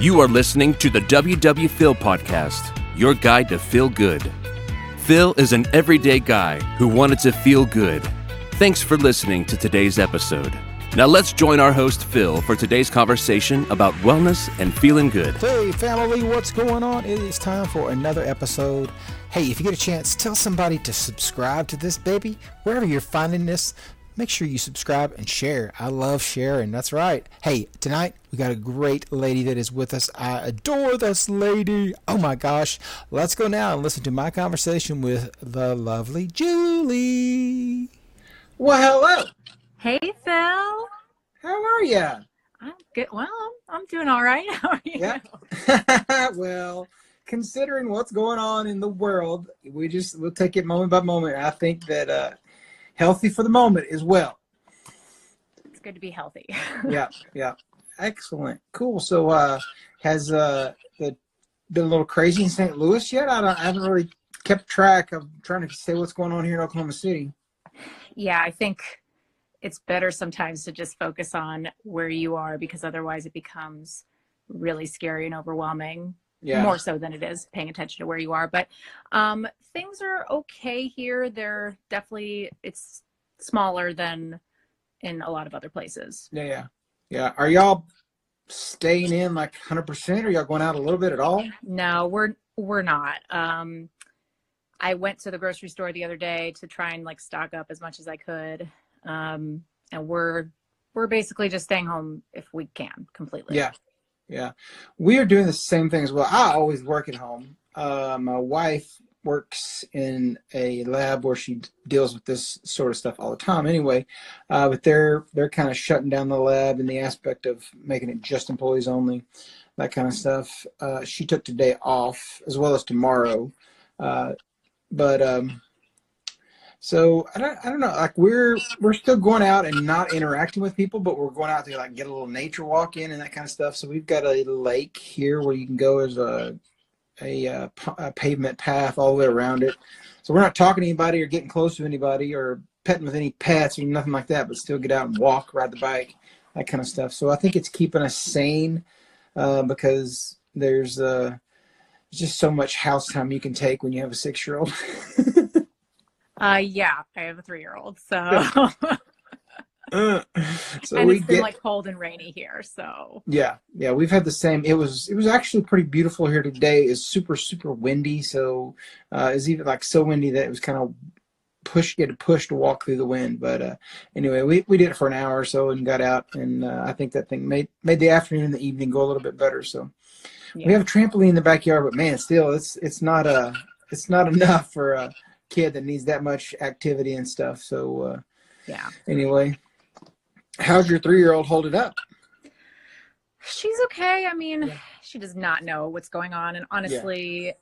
You are listening to the WW Phil podcast, your guide to feel good. Phil is an everyday guy who wanted to feel good. Thanks for listening to today's episode. Now let's join our host Phil for today's conversation about wellness and feeling good. Hey, family, what's going on? It is time for another episode. Hey, if you get a chance, tell somebody to subscribe to this baby. Wherever you're finding this, make sure you subscribe and share. I love sharing. That's right. Hey, tonight we got a great lady that is with us. I adore this lady. Oh my gosh. Let's go now and listen to my conversation with the lovely Julie. Well, hello. Hey, Phil. How are you? I'm good. Well, I'm, I'm doing all right. How are you? Yeah. well, considering what's going on in the world, we just we'll take it moment by moment. I think that uh, healthy for the moment is well. It's good to be healthy. yeah, yeah. Excellent. Cool. So, uh, has uh, the been a little crazy in St. Louis yet? I, don't, I haven't really kept track of trying to say what's going on here in Oklahoma City. yeah, I think it's better sometimes to just focus on where you are because otherwise it becomes really scary and overwhelming. Yeah. More so than it is paying attention to where you are. But um, things are okay here. They're definitely it's smaller than in a lot of other places. Yeah, yeah, yeah. Are y'all staying in like 100%? Or y'all going out a little bit at all? No, we're we're not. Um, I went to the grocery store the other day to try and like stock up as much as I could, um, and we're we're basically just staying home if we can completely. Yeah, yeah. We are doing the same thing as well. I always work at home. Uh, my wife works in a lab where she deals with this sort of stuff all the time anyway uh, but they're they're kind of shutting down the lab in the aspect of making it just employees only that kind of stuff uh, she took today off as well as tomorrow uh, but um, so I don't, I don't know like we're we're still going out and not interacting with people but we're going out to like get a little nature walk in and that kind of stuff so we've got a lake here where you can go as a a, uh, a pavement path all the way around it. So we're not talking to anybody or getting close to anybody or petting with any pets or nothing like that, but still get out and walk, ride the bike, that kind of stuff. So I think it's keeping us sane uh, because there's uh, just so much house time you can take when you have a six year old. Uh, yeah, I have a three year old, so. So and it's been like cold and rainy here, so. Yeah yeah we've had the same it was it was actually pretty beautiful here today. It's super super windy so uh it's even like so windy that it was kind of push you had to push to walk through the wind but uh anyway we, we did it for an hour or so and got out and uh, i think that thing made made the afternoon and the evening go a little bit better so. Yeah. we have a trampoline in the backyard but man still it's it's not uh it's not enough for a kid that needs that much activity and stuff so uh yeah. anyway how's your three-year-old holding up She's okay. I mean, Yeah. she does not know what's going on. And honestly,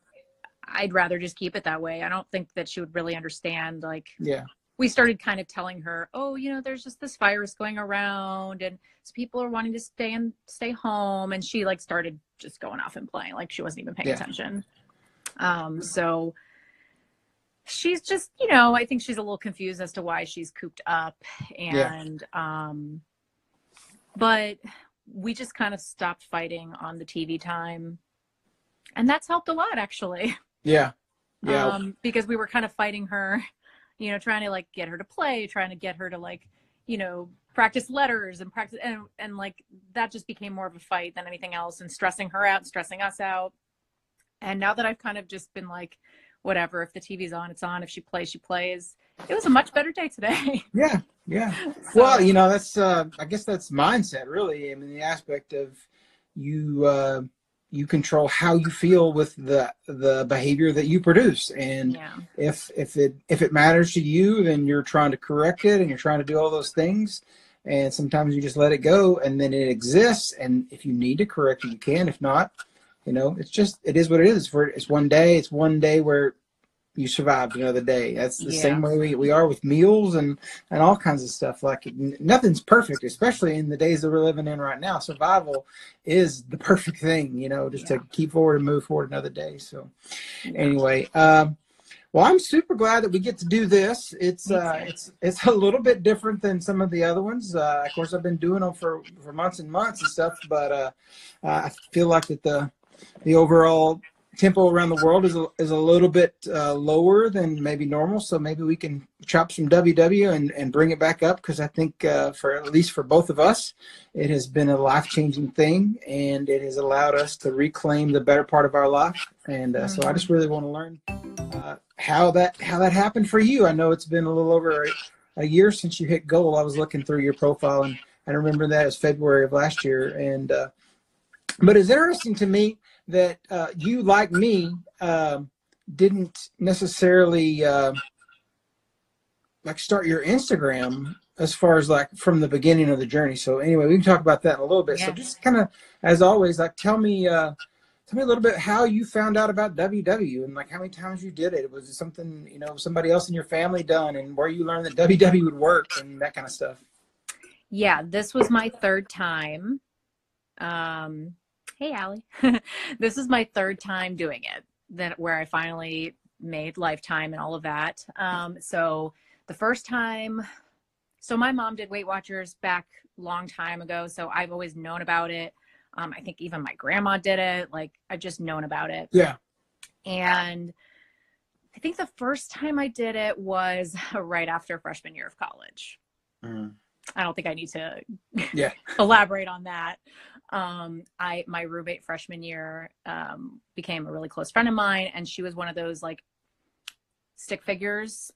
I'd rather just keep it that way. I don't think that she would really understand. Like, yeah we started kind of telling her, oh, you know, there's just this virus going around and so people are wanting to stay and stay home. And she like started just going off and playing. Like she wasn't even paying Yeah. attention. Um, so she's just, you know, I think she's a little confused as to why she's cooped up Yeah. and, um, but we just kind of stopped fighting on the TV time. And that's helped a lot actually. yeah yeah Um, because we were kind of fighting her, you know, trying to like get her to play, trying to get her to like, you know, practice letters and practice and and like that just became more of a fight than anything else and stressing her out stressing us out. And now that I've kind of just been like, whatever, if the TV's on, it's on. If she plays, she plays. It was a much better day today. yeah yeah So, Well, you know, that's uh I guess that's mindset really. I mean the aspect of you uh you control how you feel with the the behavior that you produce. And yeah. if if it if it matters to you, then you're trying to correct it and you're trying to do all those things. And sometimes you just let it go and then it exists and if you need to correct it you can. If not, you know, it's just it is what it is. For it's one day, it's one day where you survived another day. That's the Yeah. same way we, we are with meals and, and all kinds of stuff. Like n- nothing's perfect, especially in the days that we're living in right now. Survival is the perfect thing, you know, just Yeah. to keep forward and move forward another day. So anyway, um, Well, I'm super glad that we get to do this. It's uh, it's it's a little bit different than some of the other ones. Uh, of course, I've been doing them for for months and months and stuff, but uh, uh, I feel like that the the overall tempo around the world is a, is a little bit uh, lower than maybe normal. So maybe we can chop some WW and, and bring it back up because I think uh, for at least for both of us, it has been a life changing thing and it has allowed us to reclaim the better part of our life. And uh, so I just really want to learn uh, how that how that happened for you. I know it's been a little over a, a year since you hit goal. I was looking through your profile and I remember that as February of last year. And uh, but it's interesting to me that uh, you, like me, um, didn't necessarily uh, like start your Instagram as far as like from the beginning of the journey. So anyway, we can talk about that in a little bit. So just kind of, as always, like tell me, uh, tell me a little bit how you found out about WW and like how many times you did it. Was it something you know somebody else in your family done, and where you learned that WW would work and that kind of stuff? Yeah, this was my third time. Um, hey, Allie. this is my third time doing it. That where I finally made Lifetime and all of that. Um, so the first time, so my mom did Weight Watchers back long time ago. So I've always known about it. Um, I think even my grandma did it. Like I've just known about it. Yeah. And I think the first time I did it was right after freshman year of college. I don't think I need to Yeah. elaborate on that. Um, I my roommate freshman year um, became a really close friend of mine, and she was one of those like stick figures,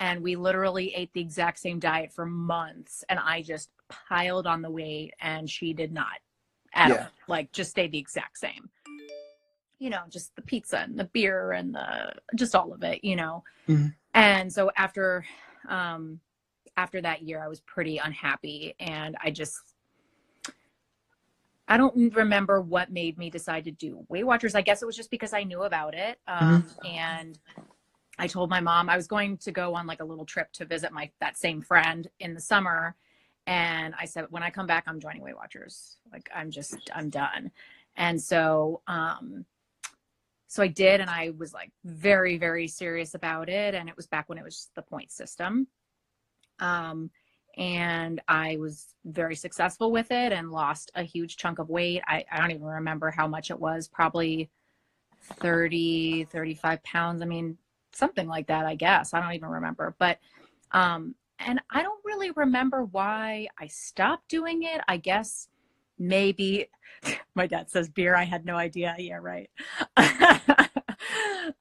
and we literally ate the exact same diet for months, and I just piled on the weight, and she did not at Yeah. all. Like just stayed the exact same. You know, just the pizza and the beer and the just all of it. You know, Mhm. and so after um, after that year, I was pretty unhappy, and I just I don't remember what made me decide to do Weight Watchers. I guess it was just because I knew about it. Um, And I told my mom I was going to go on like a little trip to visit my that same friend in the summer. And I said, when I come back, I'm joining Weight Watchers. Like I'm just I'm done. And so um so I did and I was like very, very serious about it. And it was back when it was the point system. Um and I was very successful with it and lost a huge chunk of weight. I, I don't even remember how much it was, probably 30, 35 pounds. I mean, something like that, I guess. I don't even remember. But, um, and I don't really remember why I stopped doing it. I guess maybe my dad says beer. I had no idea. Yeah, right.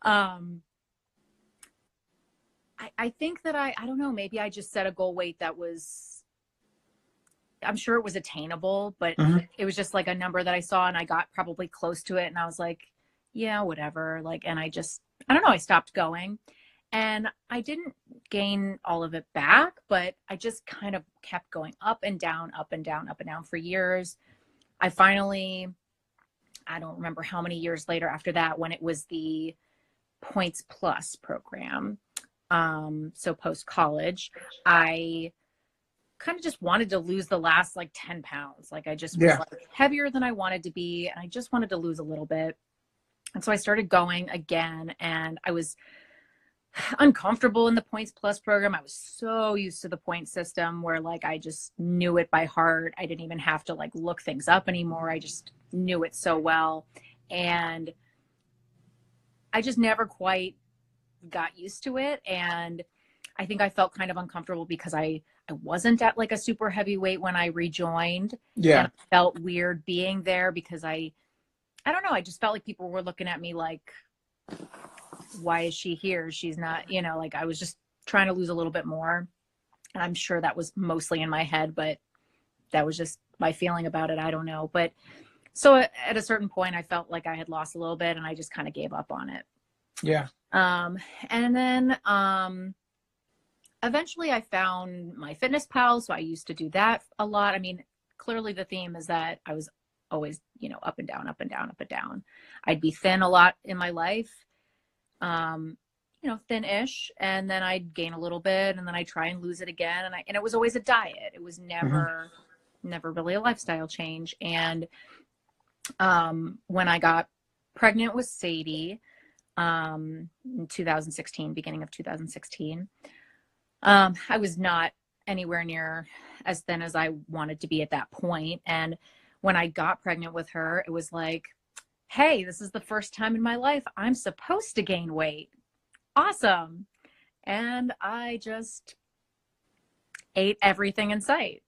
um, I, think that I, I don't know, maybe I just set a goal weight that was, I'm sure it was attainable, but Mhm. it was just like a number that I saw and I got probably close to it. And I was like, yeah, whatever. Like, and I just, I don't know, I stopped going and I didn't gain all of it back, but I just kind of kept going up and down, up and down, up and down for years. I finally, I don't remember how many years later after that, when it was the Points Plus program, um, so post college, I kind of just wanted to lose the last like 10 pounds. Like I just was Yeah. like heavier than I wanted to be, and I just wanted to lose a little bit. And so I started going again, and I was uncomfortable in the points plus program. I was so used to the point system where like I just knew it by heart. I didn't even have to like look things up anymore. I just knew it so well. And I just never quite got used to it. And I think I felt kind of uncomfortable because I I wasn't at like a super heavy weight when I rejoined Yeah. I felt weird being there because I I don't know, I just felt like people were looking at me like why is she here? She's not, you know, like I was just trying to lose a little bit more. And I'm sure that was mostly in my head, but that was just my feeling about it. I don't know. But so at a certain point I felt like I had lost a little bit and I just kind of gave up on it. Yeah. Um, and then um, eventually I found MyFitnessPal. So I used to do that a lot. I mean, clearly the theme is that I was always, you know, up and down, up and down, up and down. I'd be thin a lot in my life, um, you know, thin-ish, and then I'd gain a little bit, and then I try and lose it again, and I and it was always a diet. It was never, never really a lifestyle change. And um, when I got pregnant with Sadie, um, in 2016, beginning of 2016. Um, I was not anywhere near as thin as I wanted to be at that point. And when I got pregnant with her, it was like, hey, this is the first time in my life I'm supposed to gain weight. Awesome. And I just ate everything in sight.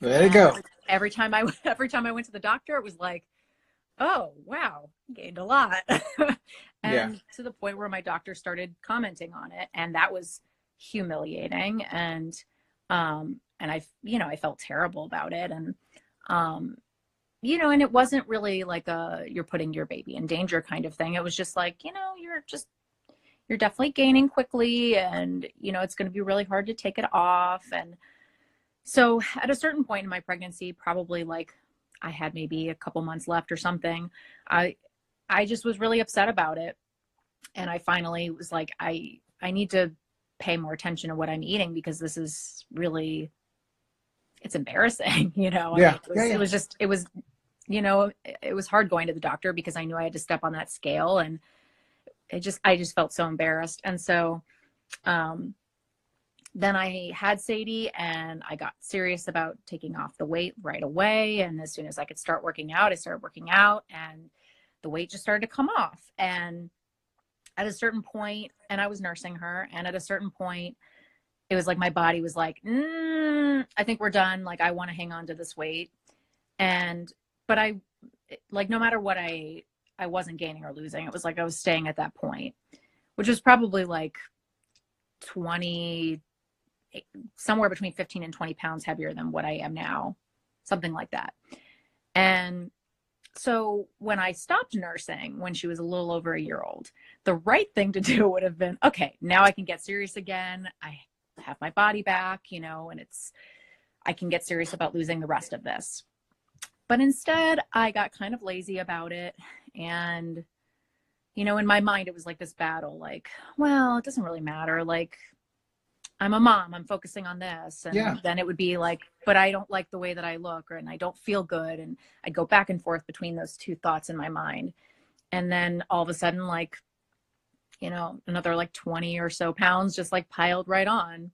There you go. Every time I every time I went to the doctor, it was like, oh wow, gained a lot. and Yeah. to the point where my doctor started commenting on it. And that was humiliating. And um and I you know, I felt terrible about it. And um you know, and it wasn't really like a you're putting your baby in danger kind of thing. It was just like, you know, you're just you're definitely gaining quickly and you know it's going to be really hard to take it off and so at a certain point in my pregnancy probably like i had maybe a couple months left or something i i just was really upset about it and i finally was like i i need to pay more attention to what i'm eating because this is really it's embarrassing you know Yeah. it, was, Yeah, yeah. it was just it was you know it, it was hard going to the doctor because i knew i had to step on that scale and it just i just felt so embarrassed and so um then i had sadie and i got serious about taking off the weight right away. And as soon as i could start working out i started working out and the weight just started to come off. And at a certain point and i was nursing her and at a certain point it was like my body was like mm, i think we're done. Like i want to hang on to this weight. And but i like no matter what i I wasn't gaining or losing. It was like I was staying at that point, which was probably like 20, somewhere between 15 and 20 pounds heavier than what I am now, something like that. And so when I stopped nursing, when she was a little over a year old, the right thing to do would have been okay, now I can get serious again. I have my body back, you know, and it's, I can get serious about losing the rest of this. But instead, I got kind of lazy about it. And, you know, in my mind, it was like this battle like, well, it doesn't really matter. Like, I'm a mom, I'm focusing on this. And Yeah. then it would be like, but I don't like the way that I look or and I don't feel good. And I'd go back and forth between those two thoughts in my mind. And then all of a sudden, like, you know, another like 20 or so pounds just like piled right on.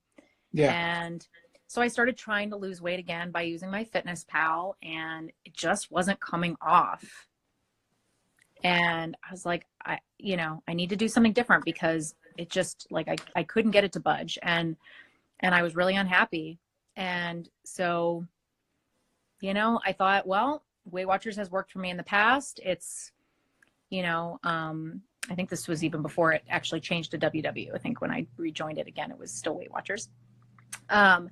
Yeah. And so I started trying to lose weight again by using MyFitnessPal and it just wasn't coming off. And I was like, I, you know, I need to do something different because it just like I, I couldn't get it to budge and and I was really unhappy. And so, you know, I thought, well, Weight Watchers has worked for me in the past. It's, you know, um, I think this was even before it actually changed to WW. I think when I rejoined it again, it was still Weight Watchers. Um,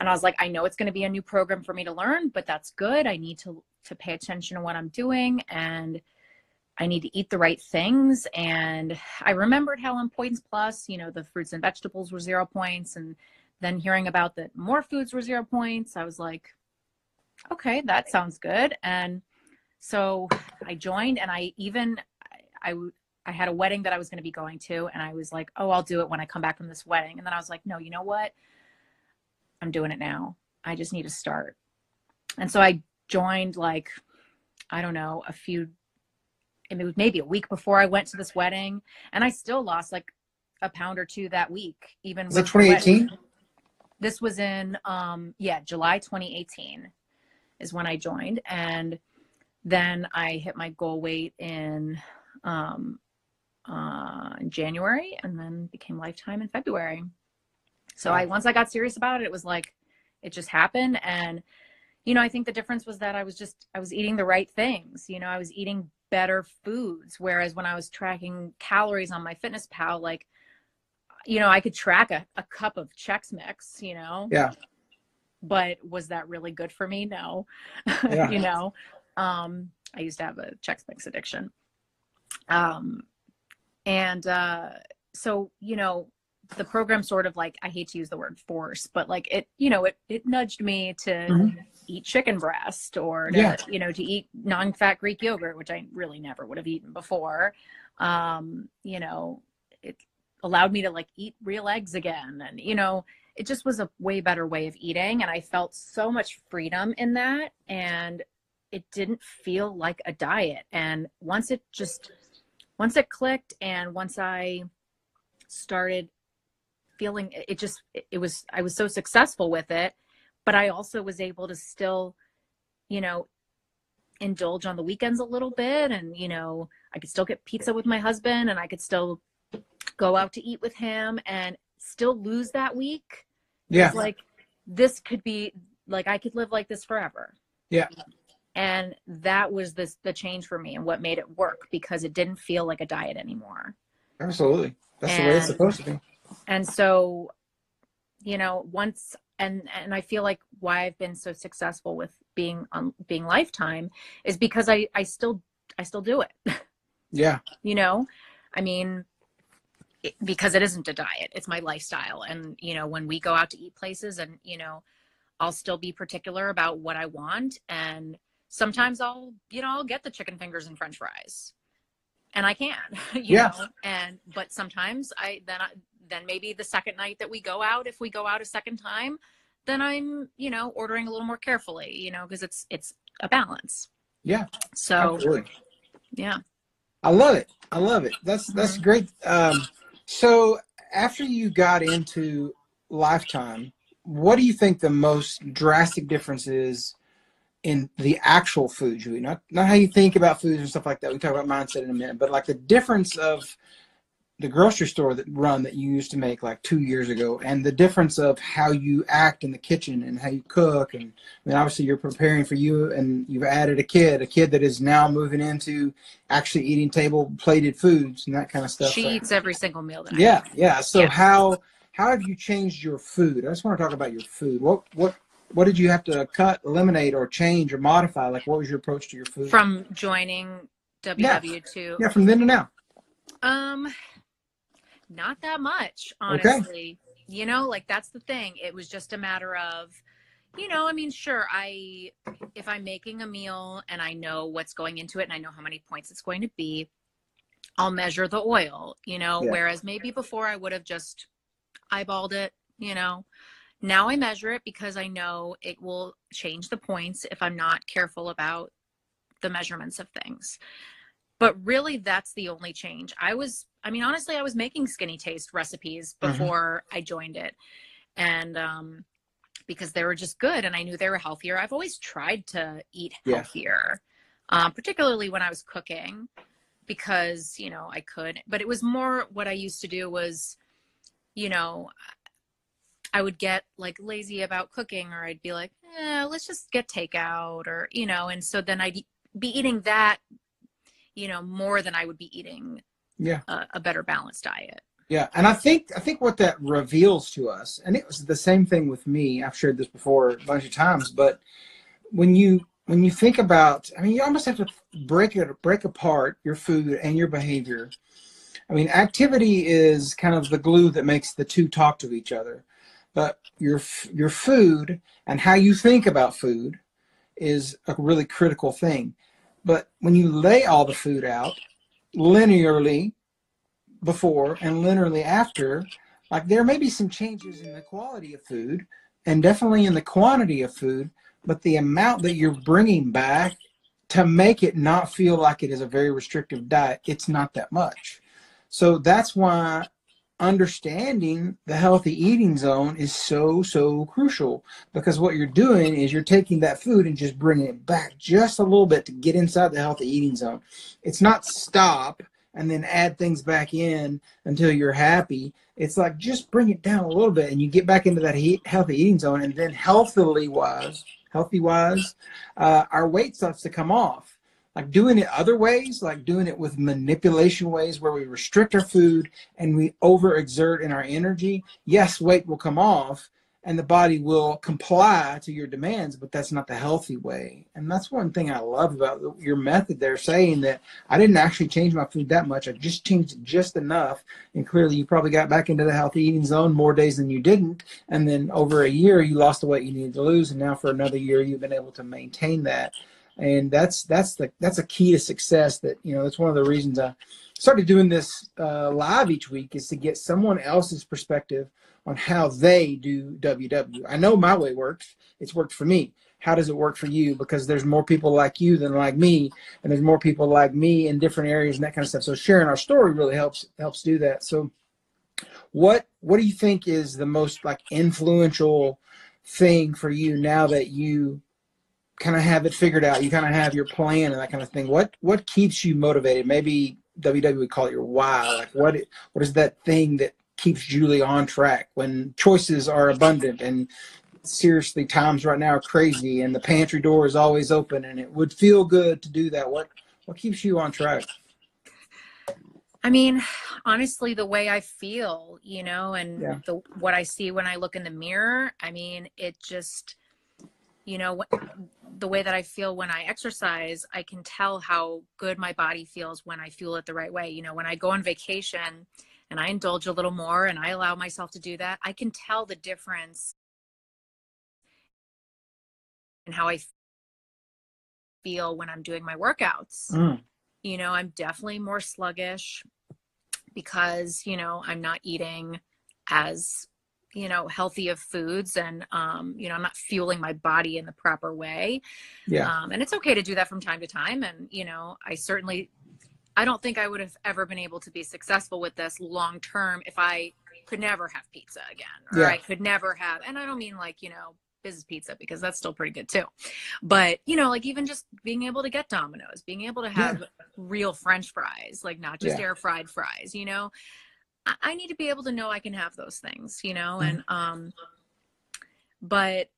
and I was like, I know it's going to be a new program for me to learn, but that's good. I need to to pay attention to what I'm doing, and I need to eat the right things. And I remembered how on Points Plus, you know, the fruits and vegetables were zero points, and then hearing about that more foods were zero points, I was like, okay, that sounds good. And so I joined, and I even I I had a wedding that I was going to be going to, and I was like, oh, I'll do it when I come back from this wedding. And then I was like, no, you know what? I'm doing it now. I just need to start. And so I joined like, I don't know, a few, it was maybe a week before I went to this wedding. And I still lost like a pound or two that week, even Was the 2018? This was in, um, yeah, July 2018 is when I joined. And then I hit my goal weight in, um, uh, in January and then became lifetime in February. So I once I got serious about it, it was like it just happened. And you know, I think the difference was that I was just I was eating the right things. You know, I was eating better foods. Whereas when I was tracking calories on MyFitnessPal, like you know, I could track a, a cup of Chex Mix, you know. Yeah. But was that really good for me? No. Yeah. you know. Um, I used to have a Chex Mix addiction. Um and uh so, you know, the program sort of like I hate to use the word force, but like it, you know, it it nudged me to Mhm. Eat chicken breast or to, Yeah. you know, to eat non-fat Greek yogurt, which I really never would have eaten before. Um, you know, it allowed me to like eat real eggs again and you know, it just was a way better way of eating and I felt so much freedom in that and it didn't feel like a diet and once it just once it clicked and once I started feeling it just it was I was so successful with it, but I also was able to still, you know, indulge on the weekends a little bit and you know, I could still get pizza with my husband and I could still go out to eat with him and still lose that week. Yeah. Like this could be like I could live like this forever. Yeah. And that was this the change for me and what made it work because it didn't feel like a diet anymore. Absolutely. That's the way it's supposed to be. And so, you know, once and and I feel like why I've been so successful with being on being lifetime is because I I still I still do it. Yeah. you know i mean it, because it isn't a diet it's my lifestyle and you know when we go out to eat places and you know i'll still be particular about what i want and sometimes i'll you know i'll get the chicken fingers and french fries and i can you Yeah. know and but sometimes i then i then maybe the second night that we go out if we go out a second time then i'm you know ordering a little more carefully you know because it's it's a balance Yeah. so Absolutely. yeah I love it. I love it. That's that's Mhm. great. Um, so after you got into Lifetime, what do you think the most drastic difference is in the actual food you eat? Not not how you think about foods and stuff like that. We talk about mindset in a minute, but like the difference of the grocery store that run that you used to make like two years ago, and the difference of how you act in the kitchen and how you cook, and I mean, obviously you're preparing for you, and you've added a kid, a kid that is now moving into actually eating table plated foods and that kind of stuff. she So- eats every single meal that I yeah, yeah. So Yeah. how how have you changed your food? I just want to talk about your food. What what what did you have to cut, eliminate, or change or modify? Like, what was your approach to your food? from joining WW2. yeah, from then to now. Um, not that much, Okay. honestly. You know, like that's the thing. It was just a matter of, you know, I mean, sure, I if I'm making a meal and I know what's going into it and I know how many points it's going to be, I'll measure the oil, you know, Yeah. whereas maybe before I would have just eyeballed it, you know. Now I measure it because I know it will change the points if I'm not careful about the measurements of things. But really, that's the only change. I was, I mean, honestly, I was making Skinnytaste recipes Mhm. before I joined it. And um, because they were just good and I knew they were healthier, I've always tried to eat Yeah. healthier, um, particularly when I was cooking because, you know, I could. But it was more what I used to do was, you know, I would get like lazy about cooking or I'd be like, eh, let's just get takeout or, you know, and so then I'd be eating that, you know, more than I would be eating Yeah. a, a better balanced diet. Yeah, and I think I think what that reveals to us, and it was the same thing with me. I've shared this before a bunch of times, but when you when you think about, I mean, you almost have to break it break apart your food and your behavior. I mean, activity is kind of the glue that makes the two talk to each other, but your your food and how you think about food is a really critical thing. But when you lay all the food out linearly before and linearly after, like there may be some changes in the quality of food and definitely in the quantity of food, but the amount that you're bringing back to make it not feel like it is a very restrictive diet, it's not that much. So that's why understanding the healthy eating zone is so so crucial because what you're doing is you're taking that food and just bringing it back just a little bit to get inside the healthy eating zone. It's not stop and then add things back in until you're happy. It's like just bring it down a little bit and you get back into that he- healthy eating zone. And then healthily wise, healthy wise, uh, our weight starts to come off. Like doing it other ways, like doing it with manipulation ways where we restrict our food and we overexert in our energy. Yes, weight will come off and the body will comply to your demands, but that's not the healthy way. And that's one thing I love about your method there, saying that I didn't actually change my food that much. I just changed it just enough. And clearly, you probably got back into the healthy eating zone more days than you didn't. And then over a year, you lost the weight you needed to lose. And now for another year, you've been able to maintain that. And that's that's the that's a key to success. That you know that's one of the reasons I started doing this uh, live each week is to get someone else's perspective on how they do WW. I know my way works. It's worked for me. How does it work for you? Because there's more people like you than like me, and there's more people like me in different areas and that kind of stuff. So sharing our story really helps helps do that. So, what what do you think is the most like influential thing for you now that you kind of have it figured out? You kind of have your plan and that kind of thing. What what keeps you motivated? Maybe WW would call it your why. Like what what is that thing that keeps Julie on track when choices are abundant and seriously times right now are crazy and the pantry door is always open and it would feel good to do that. What what keeps you on track? I mean, honestly, the way I feel, you know, and Yeah. the what I see when I look in the mirror, I mean, it just, you know, the way that I feel when I exercise, I can tell how good my body feels when I fuel it the right way. You know, when I go on vacation and I indulge a little more and I allow myself to do that, I can tell the difference in how I feel when I'm doing my workouts Mm, you know i'm definitely more sluggish because you know i'm not eating as you know healthy of foods and um you know i'm not fueling my body in the proper way yeah. um and it's okay to do that from time to time and you know i certainly i don't think i would have ever been able to be successful with this long term if i could never have pizza again or Yeah. i could never have and i don't mean like you know business pizza because that's still pretty good too but you know like even just being able to get Domino's being able to have real french fries like not just Yeah. air fried fries you know I, need to be able to know i can have those things you know Mhm. and um but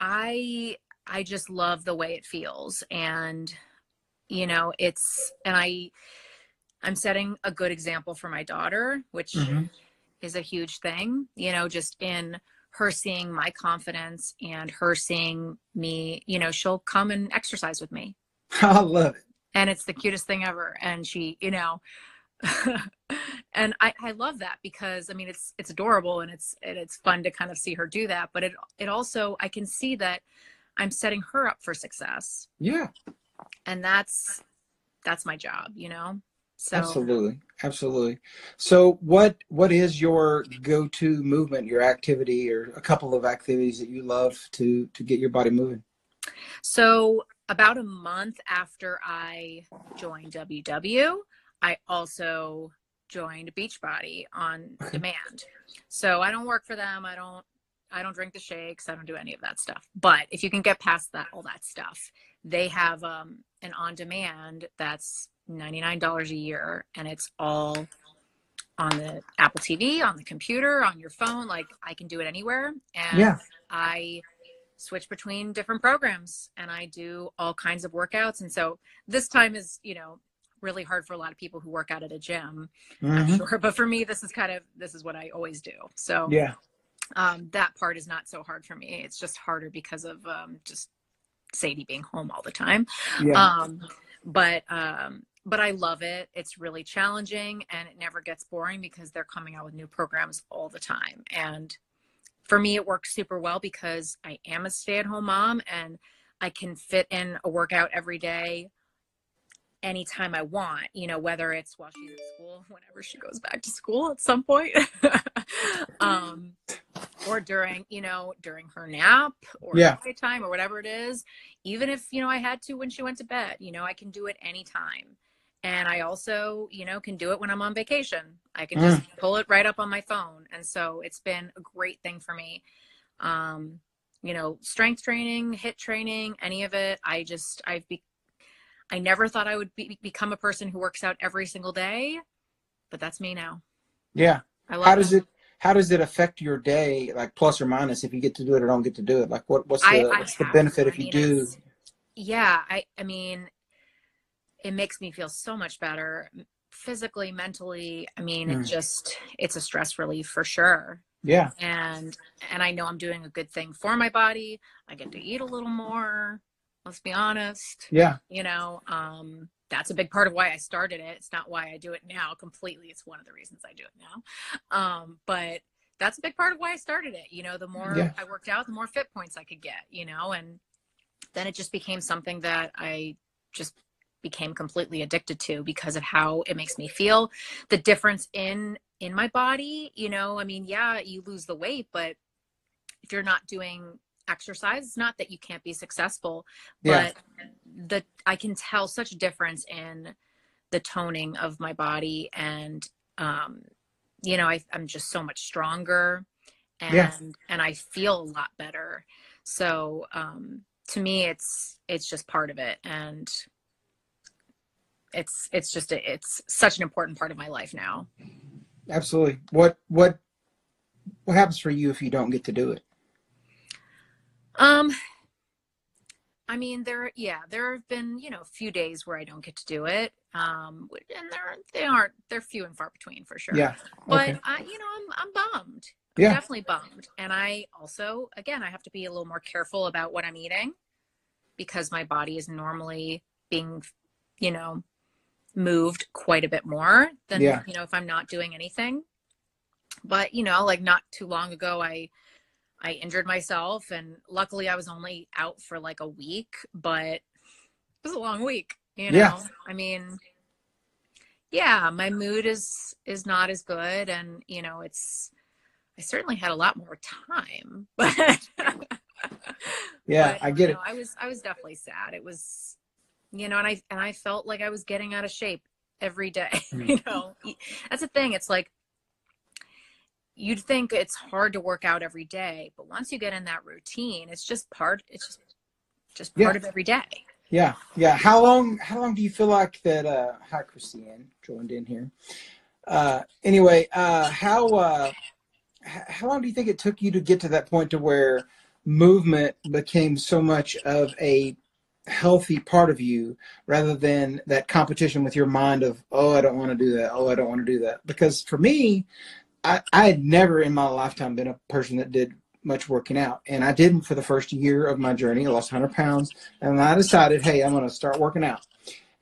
i i just love the way it feels and you know it's and i i'm setting a good example for my daughter which Mhm. is a huge thing you know just in her seeing my confidence and her seeing me you know she'll come and exercise with me I love it. and it's the cutest thing ever and she you know and I, I love that because i mean it's it's adorable and it's and it's fun to kind of see her do that but it it also i can see that i'm setting her up for success Yeah, and that's that's my job you know so absolutely, absolutely. So, what what is your go-to movement, your activity, or a couple of activities that you love to to get your body moving? So, about a month after I joined WW, I also joined Beachbody on demand. So, I don't work for them. I don't I don't drink the shakes. I don't do any of that stuff. But if you can get past that all that stuff, they have um an on demand that's $99 a year and it's all on the Apple TV, on the computer, on your phone, like I can do it anywhere and Yeah. I switch between different programs and I do all kinds of workouts. And so this time is, you know, really hard for a lot of people who work out at a gym, I'm Mhm. sure. But for me, this is kind of, this is what I always do. So Yeah, um, that part is not so hard for me. It's just harder because of um, just Sadie being home all the time. yeah, Um, but um, but I love it. It's really challenging and it never gets boring because they're coming out with new programs all the time. And for me, it works super well because I am a stay-at-home mom and I can fit in a workout every day anytime I want, you know, whether it's while she's at school, whenever she goes back to school at some point. um or during, you know, during her nap or Yeah. time or whatever it is. Even if, you know, I had to when she went to bed, you know, I can do it anytime. And I also, you know, can do it when I'm on vacation. I can just pull it right up on my phone. And so it's been a great thing for me. Um, you know, strength training, HIIT training, any of it. I just, I've be, I never thought I would be, become a person who works out every single day, but that's me now. yeah. I love How does it how does it affect your day, like plus or minus, if you get to do it or don't get to do it? Like, what what's the I- I what's the benefit if you do? yeah i i mean it makes me feel so much better physically mentally i mean Mm. it just it's a stress relief for sure Yeah, and and i know i'm doing a good thing for my body i get to eat a little more let's be honest yeah, you know um that's a big part of why i started it. It's not why i do it now completely. It's one of the reasons i do it now. Um but that's a big part of why i started it. You know the more Yeah. i worked out the more fit points i could get you know and then it just became something that i just became completely addicted to because of how it makes me feel. The difference in in my body you know i mean yeah you lose the weight but if you're not doing exercise it's not that you can't be successful Yeah. but the i can tell such a difference in the toning of my body and um you know I, i'm just so much stronger and Yeah. and i feel a lot better so um to me it's it's just part of it and it's it's just a, it's such an important part of my life now Absolutely. What what what happens for you if you don't get to do it? Um i mean there yeah there have been you know a few days where i don't get to do it um and they're they aren't they're few and far between for sure Yeah. but Okay. I, you know, I'm I'm bummed. I'm Yeah. definitely bummed. And I also, again, I have to be a little more careful about what I'm eating because my body is normally being, you know, moved quite a bit more than Yeah. you know if I'm not doing anything. But you know, like not too long ago, I I injured myself, and luckily I was only out for like a week, but it was a long week. You know, Yeah. I mean, yeah, my mood is is not as good, and you know, it's I certainly had a lot more time, but Yeah, but, I get you it. I was I was definitely sad. It was, you know, and I and I felt like I was getting out of shape every day. Mhm. you know, that's the thing. It's like you'd think it's hard to work out every day, but once you get in that routine, it's just part. It's just just part Yeah. of every day. Yeah, yeah. How long? How long do you feel like that? Uh, hi, Christiane, joined in here. Uh, anyway, uh, how uh, how long do you think it took you to get to that point to where movement became so much of a healthy part of you, rather than that competition with your mind of, oh, I don't want to do that. Oh, I don't want to do that. Because for me, I, I had never in my lifetime been a person that did much working out, and I didn't for the first year of my journey. I lost 100 pounds. And I decided, hey, I'm going to start working out.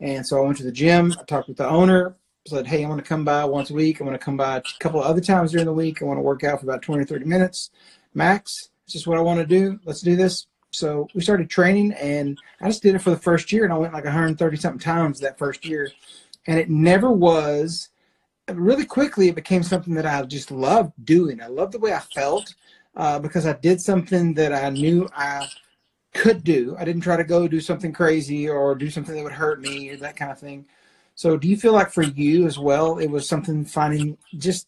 And so I went to the gym. I talked with the owner. Said, hey, I'm going to come by once a week. I'm going to come by a couple of other times during the week. I want to work out for about 20 or 30 minutes max. It's just what I want to do. Let's do this. So we started training, and I just did it for the first year, and I went like 130 something times that first year. And it never was. Really quickly, it became something that I just loved doing. I loved the way I felt uh, because I did something that I knew I could do. I didn't try to go do something crazy or do something that would hurt me or that kind of thing. So, do you feel like for you as well, it was something finding just?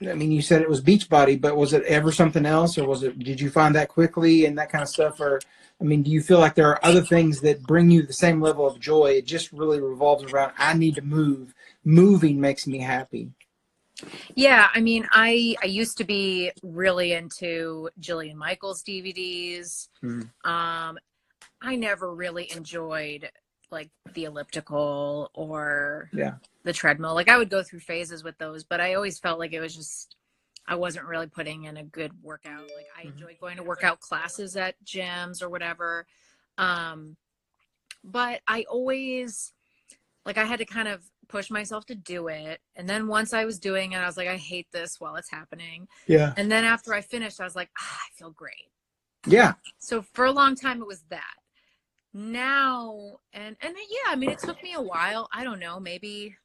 I mean, you said it was Beachbody, but was it ever something else, or was it? Did you find that quickly and that kind of stuff, or? I mean, do you feel like there are other things that bring you the same level of joy? It just really revolves around I need to move. Moving makes me happy. Yeah, I mean, I I used to be really into Jillian Michaels DVDs. Mhm. Um, I never really enjoyed like the elliptical or Yeah. the treadmill. Like I would go through phases with those, but I always felt like it was just I wasn't really putting in a good workout. Like I Mhm. enjoyed going to workout classes at gyms or whatever. Um, but I always like I had to kind of push myself to do it. And then once I was doing it, I was like, I hate this while it's happening. Yeah. And then after I finished, I was like, ah, I feel great. Yeah. So for a long time, it was that. Now, and and yeah, I mean, it took me a while. I don't know, maybe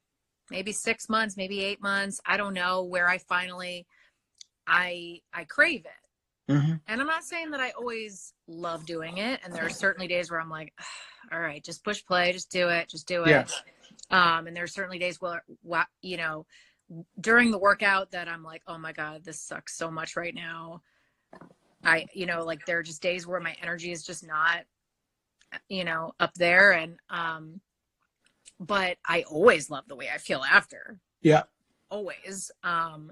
maybe six months, maybe eight months. I don't know where I finally I I crave it. hmm And I'm not saying that I always love doing it. And there are certainly days where I'm like, all right, just push play, just do it, just do it. Yeah. Um, and there are certainly days where, you know, during the workout that I'm like, oh my God, this sucks so much right now. I, you know, like there are just days where my energy is just not, you know, up there. And, um, but I always love the way I feel after. Yeah. Always. Um,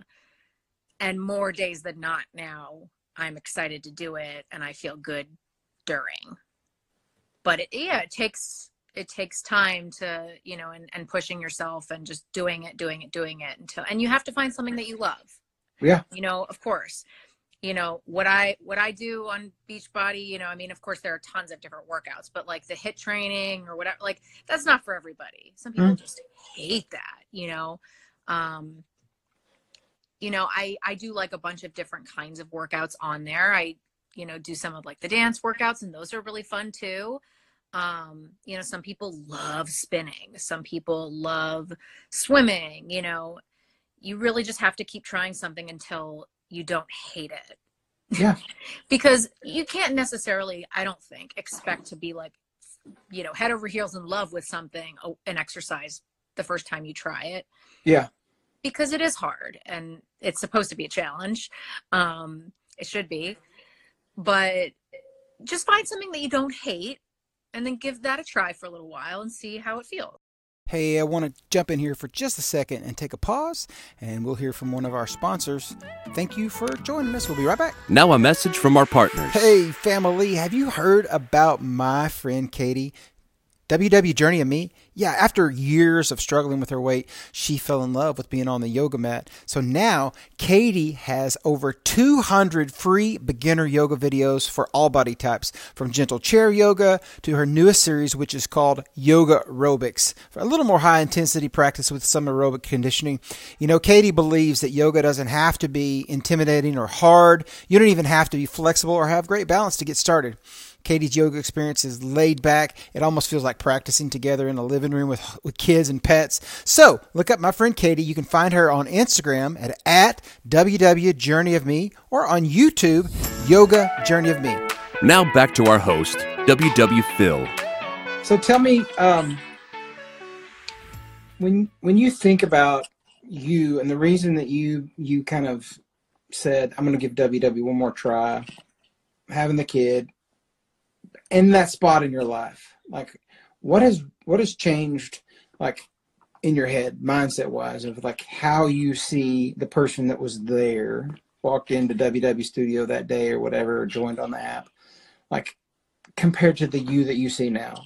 and more days than not now, I'm excited to do it and I feel good during. But it, yeah, it takes it takes time to you know and, and pushing yourself and just doing it doing it doing it until and you have to find something that you love. Yeah. you know of course. You know what i what i do on beachbody you know i mean of course there are tons of different workouts but like the HIIT training or whatever like that's not for everybody. Some people Mhm. just hate that you know? Um you know i i do like a bunch of different kinds of workouts on there. I you know do some of like the dance workouts and those are really fun too Um, you know, some people love spinning, some people love swimming, you know. You really just have to keep trying something until you don't hate it. Yeah. because you can't necessarily, I don't think, expect to be like, you know, head over heels in love with something, an exercise the first time you try it. Yeah. Because it is hard and it's supposed to be a challenge. Um, it should be. But just find something that you don't hate and then give that a try for a little while and see how it feels. Hey, I want to jump in here for just a second and take a pause, and we'll hear from one of our sponsors. Thank you for joining us. We'll be right back. Now, a message from our partners. Hey, family, have you heard about my friend Katie? WW Journey of Me, yeah, after years of struggling with her weight, she fell in love with being on the yoga mat. So now Katie has over 200 free beginner yoga videos for all body types, from gentle chair yoga to her newest series, which is called Yoga Aerobics, for a little more high intensity practice with some aerobic conditioning. You know, Katie believes that yoga doesn't have to be intimidating or hard. You don't even have to be flexible or have great balance to get started. Katie's yoga experience is laid back. It almost feels like practicing together in a living room with, with kids and pets. So look up my friend Katie. You can find her on Instagram at, at WW Journey of Me or on YouTube, Yoga Journey of Me. Now back to our host, WW Phil. So tell me, um, when when you think about you and the reason that you you kind of said, I'm going to give WW one more try, having the kid, in that spot in your life? Like what has what has changed like in your head mindset wise of like how you see the person that was there walked into ww studio that day or whatever joined on the app like compared to the you that you see now?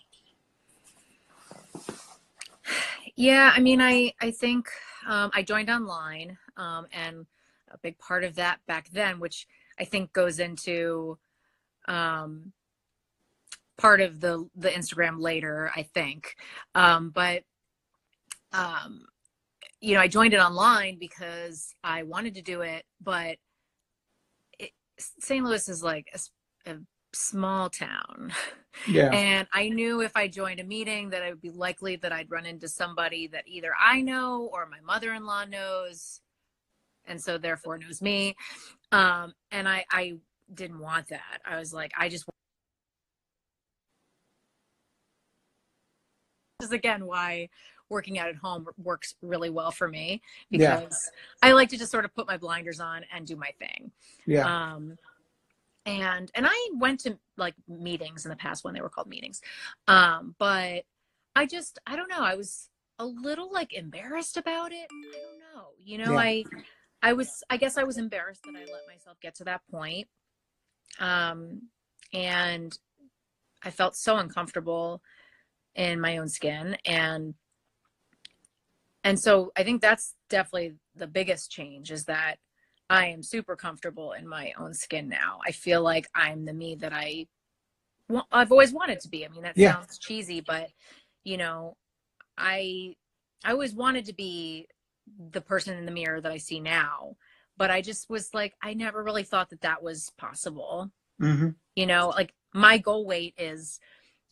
Yeah i mean i i think um, i joined online um, and a big part of that back then which i think goes into um, part of the the Instagram later, I think. Um, but um, you know, I joined it online because I wanted to do it, but it, St. Louis is like a, a small town. Yeah. And I knew if I joined a meeting that it would be likely that I'd run into somebody that either I know or my mother-in-law knows and so therefore knows me. Um, and I I didn't want that. I was like I just is again why working out at home works really well for me because yeah. I like to just sort of put my blinders on and do my thing. Yeah. Um, and and I went to like meetings in the past when they were called meetings, um, but I just I don't know I was a little like embarrassed about it. I don't know. You know yeah. I I was I guess I was embarrassed that I let myself get to that point. Um, and I felt so uncomfortable in my own skin and and so i think that's definitely the biggest change is that i am super comfortable in my own skin now i feel like i'm the me that i well, i've always wanted to be i mean that yeah. sounds cheesy but you know i i always wanted to be the person in the mirror that i see now but i just was like i never really thought that that was possible mm-hmm. you know like my goal weight is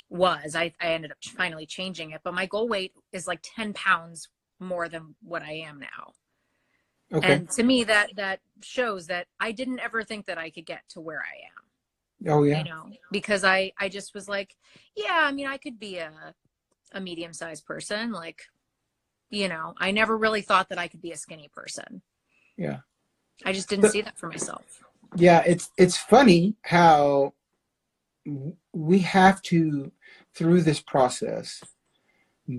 was. I, I ended up finally changing it, but my goal weight is like 10 pounds more than what I am now. Okay. And to me, that that shows that I didn't ever think that I could get to where I am. Oh yeah. You know, because I I just was like, yeah, I mean, I could be a a medium sized person. Like, you know, I never really thought that I could be a skinny person. Yeah. I just didn't but, see that for myself. Yeah, it's it's funny how we have to through this process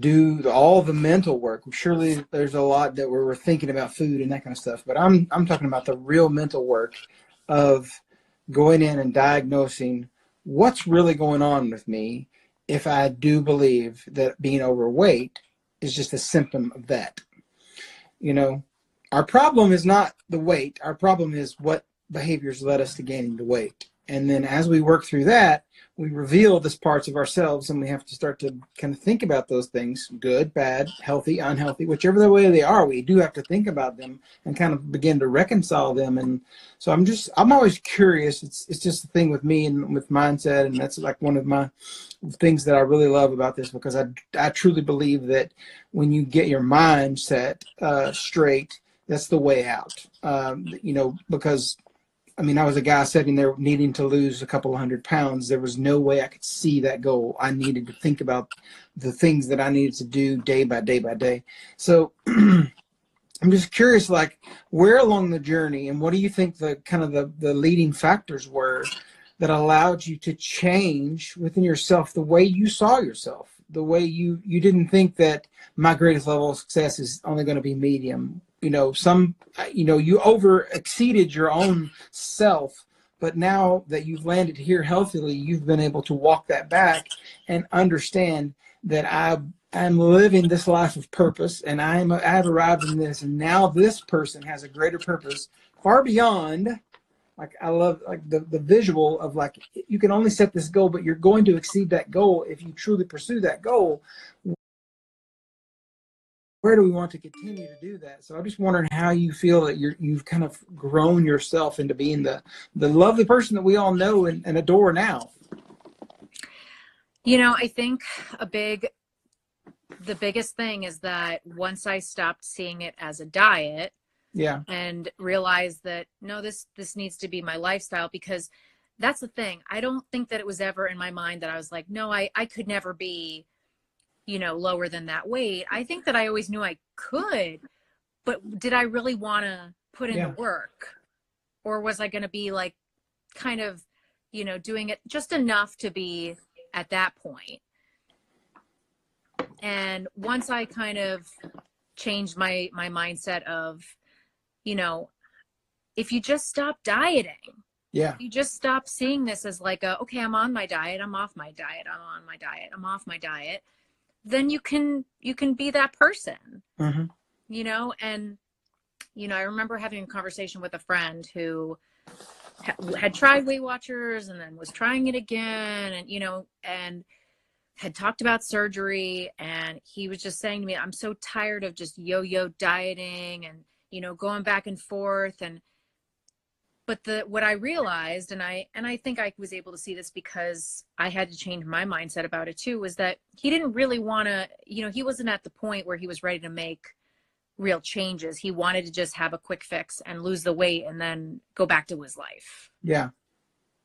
do the, all the mental work. Surely there's a lot that we're, we're thinking about food and that kind of stuff but i'm i'm talking about the real mental work of going in and diagnosing what's really going on with me if i do believe that being overweight is just a symptom of that. You know our problem is not the weight. Our problem is what behaviors led us to gaining the weight and then as we work through that we reveal this parts of ourselves and we have to start to kind of think about those things good bad healthy unhealthy whichever the way they are we do have to think about them and kind of begin to reconcile them. And so i'm just i'm always curious. It's it's just a thing with me and with mindset and that's like one of my things that i really love about this because i i truly believe that when you get your mindset uh, straight that's the way out. Um, you know because I mean, I was a guy sitting there needing to lose a couple hundred pounds. There was no way I could see that goal. I needed to think about the things that I needed to do day by day by day. So I'm just curious, like, where along the journey, and what do you think the kind of the, the leading factors were that allowed you to change within yourself the way you saw yourself, the way you you didn't think that my greatest level of success is only going to be medium you know some you know you over exceeded your own self but now that you've landed here healthily you've been able to walk that back and understand that i i'm living this life of purpose and i'm i've arrived in this and now this person has a greater purpose far beyond like i love like the, the visual of like you can only set this goal but you're going to exceed that goal if you truly pursue that goal where do we want to continue to do that? So I'm just wondering how you feel that you're you've kind of grown yourself into being the the lovely person that we all know and, and adore now. You know, I think a big the biggest thing is that once I stopped seeing it as a diet, yeah, and realized that no, this this needs to be my lifestyle because that's the thing. I don't think that it was ever in my mind that I was like, no, I I could never be you know, lower than that weight. I think that I always knew I could, but did I really want to put in yeah. the work? Or was I going to be like kind of, you know, doing it just enough to be at that point? And once I kind of changed my my mindset of, you know, if you just stop dieting, yeah. You just stop seeing this as like a okay, I'm on my diet, I'm off my diet, I'm on my diet, I'm off my diet then you can you can be that person mm-hmm. you know and you know i remember having a conversation with a friend who ha- had tried weight watchers and then was trying it again and you know and had talked about surgery and he was just saying to me i'm so tired of just yo-yo dieting and you know going back and forth and but the what i realized and i and i think i was able to see this because i had to change my mindset about it too was that he didn't really want to you know he wasn't at the point where he was ready to make real changes. He wanted to just have a quick fix and lose the weight and then go back to his life. Yeah.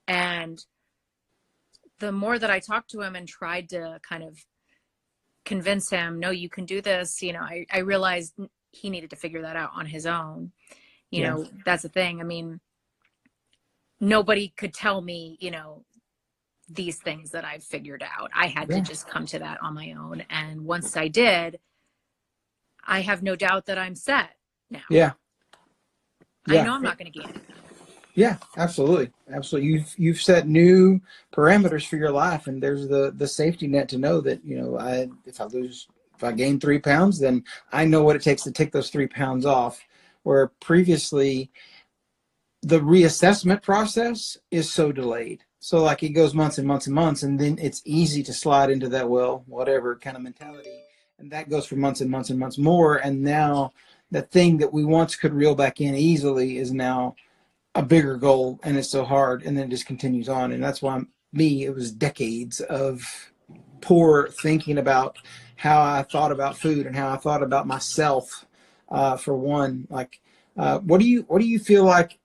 And the more that i talked to him and tried to kind of convince him no you can do this you know i, I realized he needed to figure that out on his own. You yeah. know that's the thing. I mean nobody could tell me, you know, these things that I've figured out. I had yeah. to just come to that on my own. And once I did, I have no doubt that I'm set now. Yeah. yeah. I know I'm not going to gain it. Yeah, absolutely, absolutely. You've you've set new parameters for your life, and there's the the safety net to know that you know I if I lose if I gain three pounds, then I know what it takes to take those three pounds off. Where previously, the reassessment process is so delayed. So like it goes months and months and months, and then it's easy to slide into that well, whatever kind of mentality, and that goes for months and months and months more. And now the thing that we once could reel back in easily is now a bigger goal, and it's so hard, and then it just continues on. And that's why me, it was decades of poor thinking about how I thought about food and how I thought about myself. Uh, for one, like, uh, what do you what do you feel like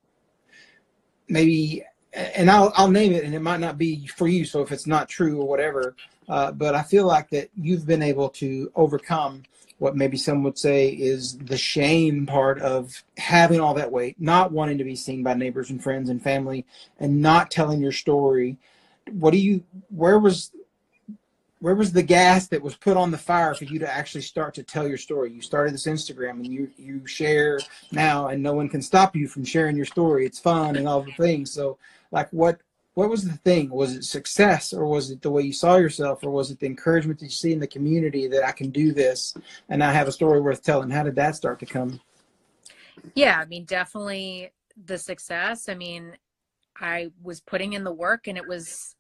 maybe and I'll I'll name it, and it might not be for you. So if it's not true or whatever, uh, but I feel like that you've been able to overcome what maybe some would say is the shame part of having all that weight, not wanting to be seen by neighbors and friends and family, and not telling your story. What do you? Where was where was the gas that was put on the fire for you to actually start to tell your story? You started this Instagram and you you share now, and no one can stop you from sharing your story. It's fun and all the things. So, like, what what was the thing? Was it success, or was it the way you saw yourself, or was it the encouragement that you see in the community that I can do this and I have a story worth telling? How did that start to come? Yeah, I mean, definitely the success. I mean, I was putting in the work and it was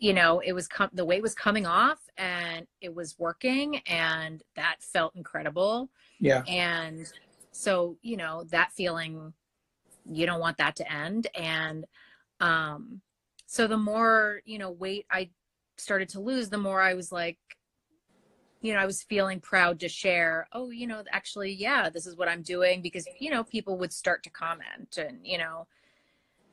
you know, it was com- the weight was coming off and it was working and that felt incredible. Yeah. And so, you know, that feeling you don't want that to end and um so the more, you know, weight I started to lose, the more I was like you know, I was feeling proud to share, oh, you know, actually, yeah, this is what I'm doing because, you know, people would start to comment and, you know,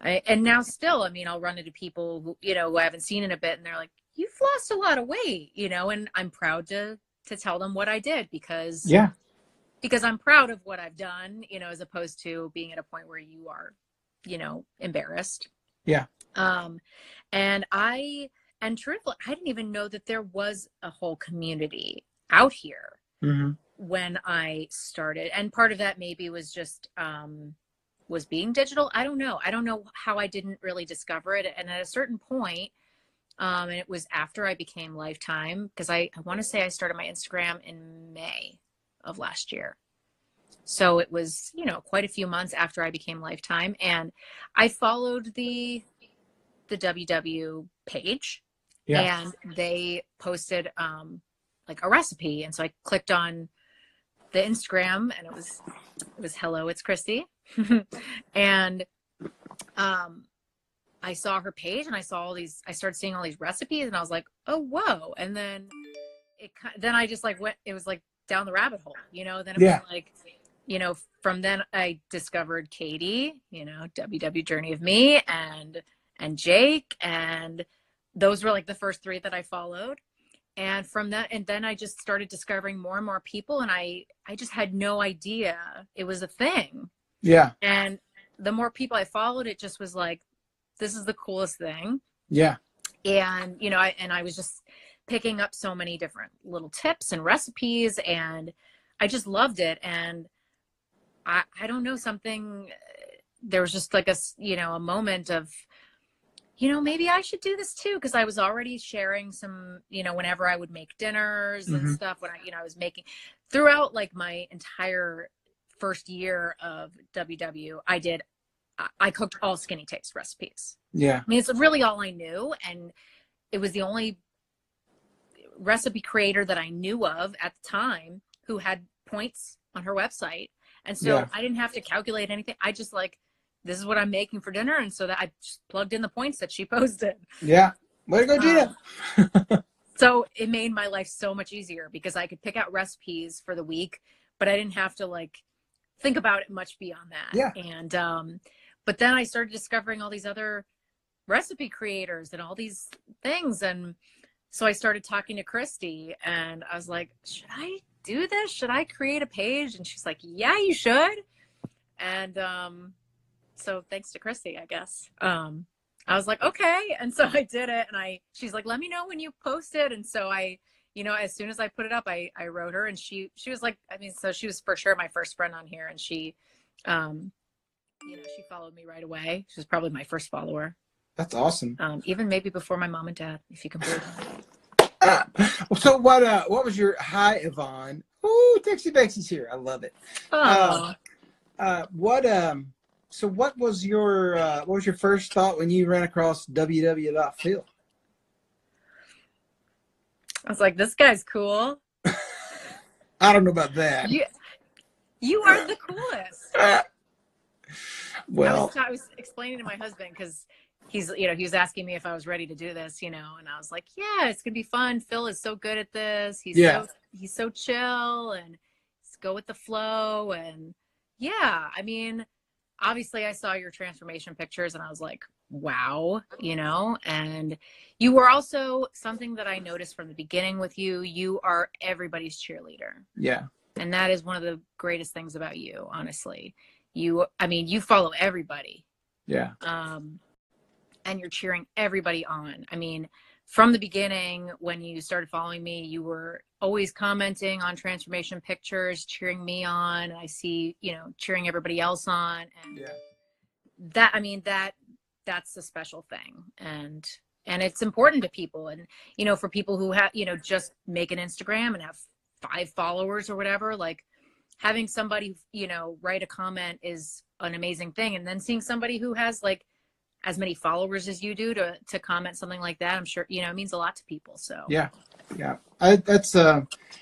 I, and now still, I mean, I'll run into people who, you know, who I haven't seen in a bit and they're like, you've lost a lot of weight, you know, and I'm proud to, to tell them what I did because, Yeah. because I'm proud of what I've done, you know, as opposed to being at a point where you are, you know, embarrassed. Yeah. Um, and I, and truthfully, I didn't even know that there was a whole community out here hmm when I started. And part of that maybe was just um was being digital. I don't know. I don't know how I didn't really discover it. And at a certain point, um, and it was after I became lifetime, because I, I want to say I started my Instagram in May of last year. So it was, you know, quite a few months after I became lifetime. And I followed the the WW page Yeah. and they posted um like a recipe and so i clicked on the instagram and it was it was hello it's christy and um i saw her page and i saw all these i started seeing all these recipes and i was like oh whoa and then it then i just like went it was like down the rabbit hole you know then it Yeah. was like you know from then i discovered katie you know ww journey of me and and jake and those were like the first three that I followed. And from that, and then I just started discovering more and more people, and I I just had no idea it was a thing. Yeah. And the more people I followed, it just was like, this is the coolest thing. Yeah. And you know, I and I was just picking up so many different little tips and recipes, and I just loved it. And I I don't know something. There was just like a you know a moment of you know, maybe I should do this too because I was already sharing some, you know, whenever I would make dinners and Mhm. stuff when I, you know, I was making throughout like my entire first year of WW, I did I- I cooked all Skinnytaste recipes. Yeah. I mean, it's really all I knew and it was the only recipe creator that I knew of at the time who had points on her website. And so Yeah. I didn't have to calculate anything. I just like this is what I'm making for dinner and so that I just plugged in the points that she posted. Yeah. Way to go, Gina. Um, so it made my life so much easier because I could pick out recipes for the week, but I didn't have to like think about it much beyond that. Yeah. And um but then I started discovering all these other recipe creators and all these things and so I started talking to Christy and I was like, "Should I do this? Should I create a page?" And she's like, "Yeah, you should." And um so thanks to Christy, I guess. Um I was like, okay. And so I did it. And I, she's like, let me know when you post it. And so I, you know, as soon as I put it up, I, I wrote her and she, she was like, I mean, so she was for sure my first friend on here. And she, um, you know, she followed me right away. She was probably my first follower. That's awesome. Um, even maybe before my mom and dad, if you can believe it. Uh, so what? Uh, what was your hi, Yvonne? Ooh, Dixie Bexy's here. I love it. Oh, Uh, what? Um. So what was your uh, what was your first thought when you ran across WW Phil? I was like, this guy's cool. I don't know about that. You, you are the coolest. Uh, I well, was, I was explaining to my husband because he's, you know, he was asking me if I was ready to do this, you know, and I was like, yeah, it's gonna be fun. Phil is so good at this. He's Yeah. so he's so chill and go with the flow. And yeah, I mean, obviously, I saw your transformation pictures and I was like, wow, you know, and you were also something that I noticed from the beginning with you. You are everybody's cheerleader. Yeah, and that is one of the greatest things about you honestly. You i mean you follow everybody. Yeah, um and you're cheering everybody on. I mean from the beginning when you started following me you were always commenting on transformation pictures cheering me on i see you know cheering everybody else on and yeah, that i mean that that's a special thing and and it's important to people and you know for people who have you know just make an instagram and have five followers or whatever like having somebody you know write a comment is an amazing thing and then seeing somebody who has like as many followers as you do to to comment something like that i'm sure you know it means a lot to people so yeah yeah I, that's uh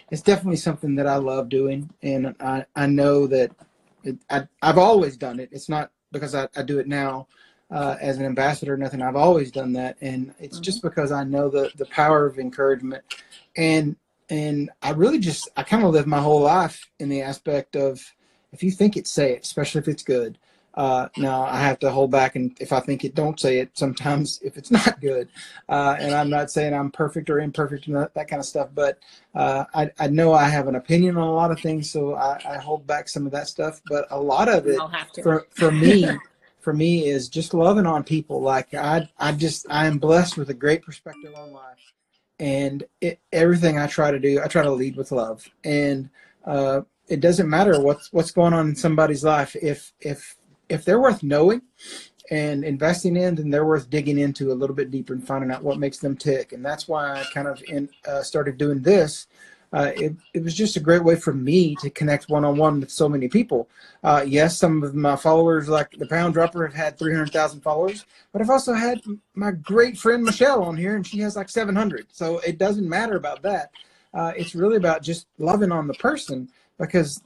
it's definitely something that i love doing and i i know that it, I, i've always done it it's not because i, I do it now uh, as an ambassador or nothing i've always done that and it's mm-hmm. just because i know the the power of encouragement and and I really just I kind of live my whole life in the aspect of if you think it, say it, especially if it's good. Uh, now I have to hold back, and if I think it, don't say it. Sometimes if it's not good, uh, and I'm not saying I'm perfect or imperfect and that, that kind of stuff, but uh, I, I know I have an opinion on a lot of things, so I, I hold back some of that stuff. But a lot of it for for me. for me is just loving on people like i i just i am blessed with a great perspective on life and it, everything I try to do, I try to lead with love. And uh, it doesn't matter what's what's going on in somebody's life. If if if they're worth knowing and investing in, then they're worth digging into a little bit deeper and finding out what makes them tick. And that's why I kind of in, uh, started doing this uh, it, it was just a great way for me to connect one on one with so many people. Uh, yes, some of my followers, like the Pound Dropper, have had 300,000 followers, but I've also had my great friend Michelle on here, and she has like 700. So it doesn't matter about that. Uh, it's really about just loving on the person because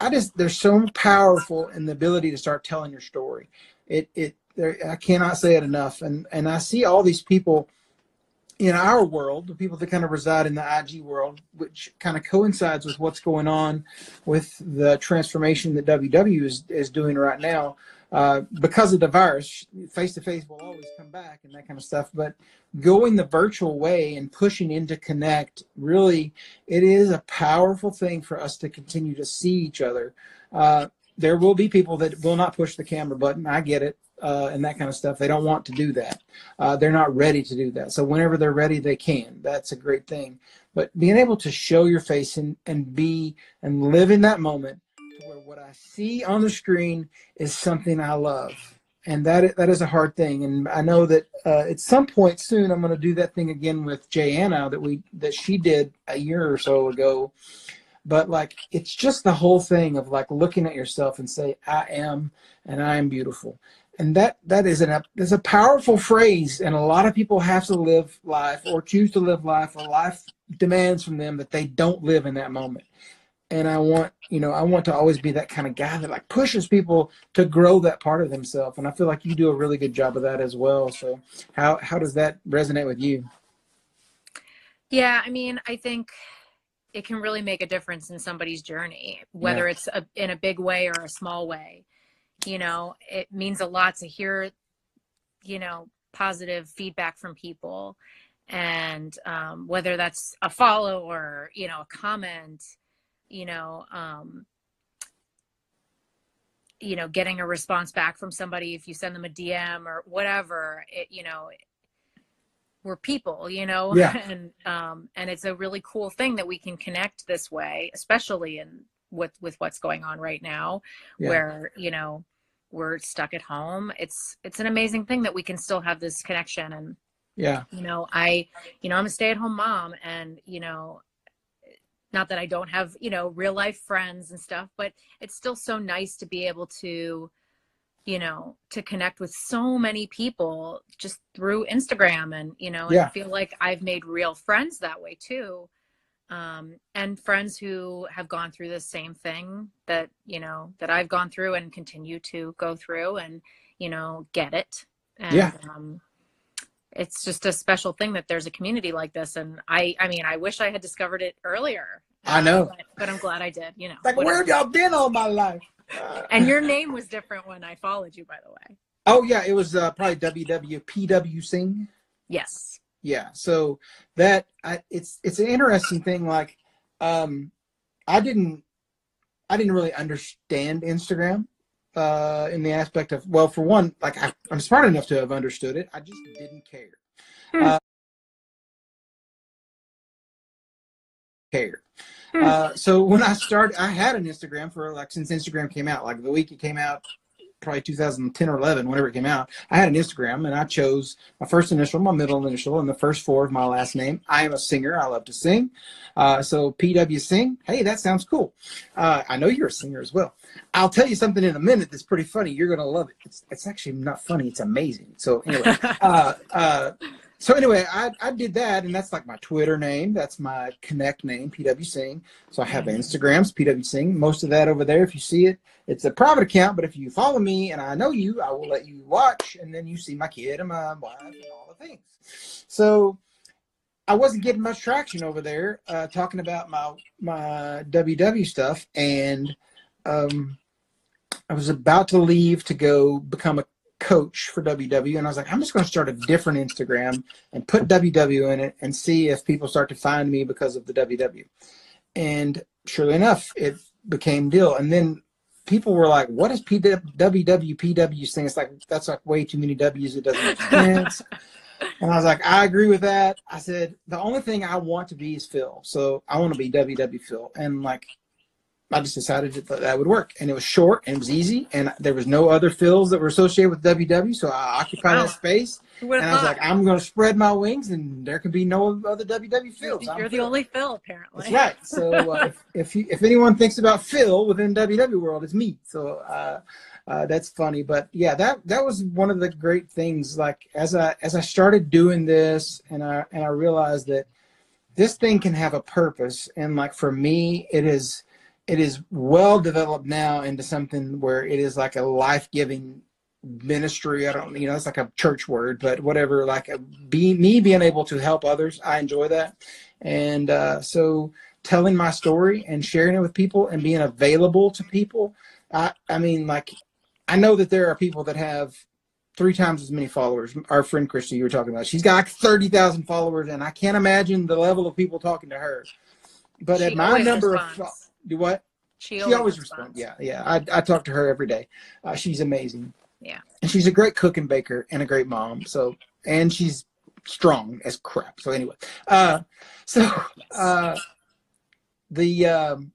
I just they're so powerful in the ability to start telling your story. It it there, I cannot say it enough, and and I see all these people in our world, the people that kind of reside in the IG world, which kind of coincides with what's going on with the transformation that WW is, is doing right now. Uh, because of the virus, face to face will always come back and that kind of stuff. But going the virtual way and pushing into connect, really, it is a powerful thing for us to continue to see each other. Uh, there will be people that will not push the camera button. I get it uh, and that kind of stuff. They don't want to do that. Uh, they're not ready to do that. So whenever they're ready, they can. That's a great thing. But being able to show your face and, and be and live in that moment where what I see on the screen is something I love. And that that is a hard thing, and I know that uh, at some point soon I'm going to do that thing again with Anna that we that she did a year or so ago, but like it's just the whole thing of like looking at yourself and say i am and i am beautiful. And that that is an is a powerful phrase and a lot of people have to live life or choose to live life or life demands from them that they don't live in that moment and i want you know i want to always be that kind of guy that like pushes people to grow that part of themselves. And i feel like you do a really good job of that as well. So how how does that resonate with you? Yeah i mean i think it can really make a difference in somebody's journey whether yeah. it's a, in a big way or a small way. You know it means a lot to hear you know positive feedback from people. And um, whether that's a follow or you know a comment you know um, you know getting a response back from somebody if you send them a dm or whatever it you know we're people you know yeah. and um and it's a really cool thing that we can connect this way especially in with with what's going on right now yeah. where you know we're stuck at home it's it's an amazing thing that we can still have this connection and yeah you know i you know i'm a stay-at-home mom and you know not that i don't have you know real life friends and stuff but it's still so nice to be able to you know to connect with so many people just through instagram and you know and yeah. i feel like i've made real friends that way too um, and friends who have gone through the same thing that you know that I've gone through and continue to go through and you know get it. And, yeah. Um, it's just a special thing that there's a community like this, and I I mean I wish I had discovered it earlier. I know, but, but I'm glad I did. You know, like whatever. where have y'all been all my life? and your name was different when I followed you, by the way. Oh yeah, it was uh, probably WWPW Sing. Yes yeah so that I, it's it's an interesting thing like um i didn't i didn't really understand instagram uh in the aspect of well for one like I, am smart enough to have understood it i just didn't care hmm. uh, care hmm. uh, so when i started i had an instagram for like since instagram came out like the week it came out probably 2010 or 11, whenever it came out, I had an Instagram and I chose my first initial, my middle initial, and the first four of my last name. I am a singer. I love to sing. Uh, so PW Sing, hey, that sounds cool. Uh, I know you're a singer as well. I'll tell you something in a minute that's pretty funny. You're going to love it. It's, it's actually not funny. It's amazing. So anyway, uh, uh, so anyway, I, I did that, and that's like my Twitter name. That's my Connect name, PW Sing. So I have Mhm. Instagrams, PW Sing. Most of that over there, if you see it, it's a private account. But if you follow me and I know you, I will let you watch, and then you see my kid and my wife and all the things. So I wasn't getting much traction over there, uh, talking about my my WW stuff, and um, I was about to leave to go become a coach for WW, and I was like, I'm just going to start a different Instagram and put WW in it and see if people start to find me because of the WW. And surely enough, it became deal. And then people were like, "What is PW PW Sing?" It's like that's like way too many W's. It doesn't make sense. And I was like, I agree with that. I said, the only thing I want to be is Phil. So I want to be WW Phil. And like, I just decided that that would work. And it was short and it was easy. And there was no other Phils that were associated with WW. So I occupied Wow. that space. And I was like, I'm going to spread my wings and there can be no other WW you're, I'm you're the Phil. only Phil, apparently. That's right. So uh, if if, you, if anyone thinks about Phil within WW world, it's me. So uh, uh, that's funny. But yeah, that that was one of the great things. Like as I as I started doing this, and I and I realized that this thing can have a purpose, and like for me, it is it is well developed now into something where it is like a life giving ministry. I don't, you know, it's like a church word, but whatever. Like a, be me being able to help others, I enjoy that, and uh, so telling my story and sharing it with people and being available to people. I, I mean, like, I know that there are people that have three times as many followers. Our friend Christy, you were talking about, she's got like thirty thousand followers, and I can't imagine the level of people talking to her. But She at my number responds. of, do what? She she always, always responds. responds. Yeah, yeah. I, I talk to her every day. Uh, she's amazing. Yeah. And she's a great cook and baker and a great mom. So, and she's strong as crap. So anyway, uh, so uh, the um,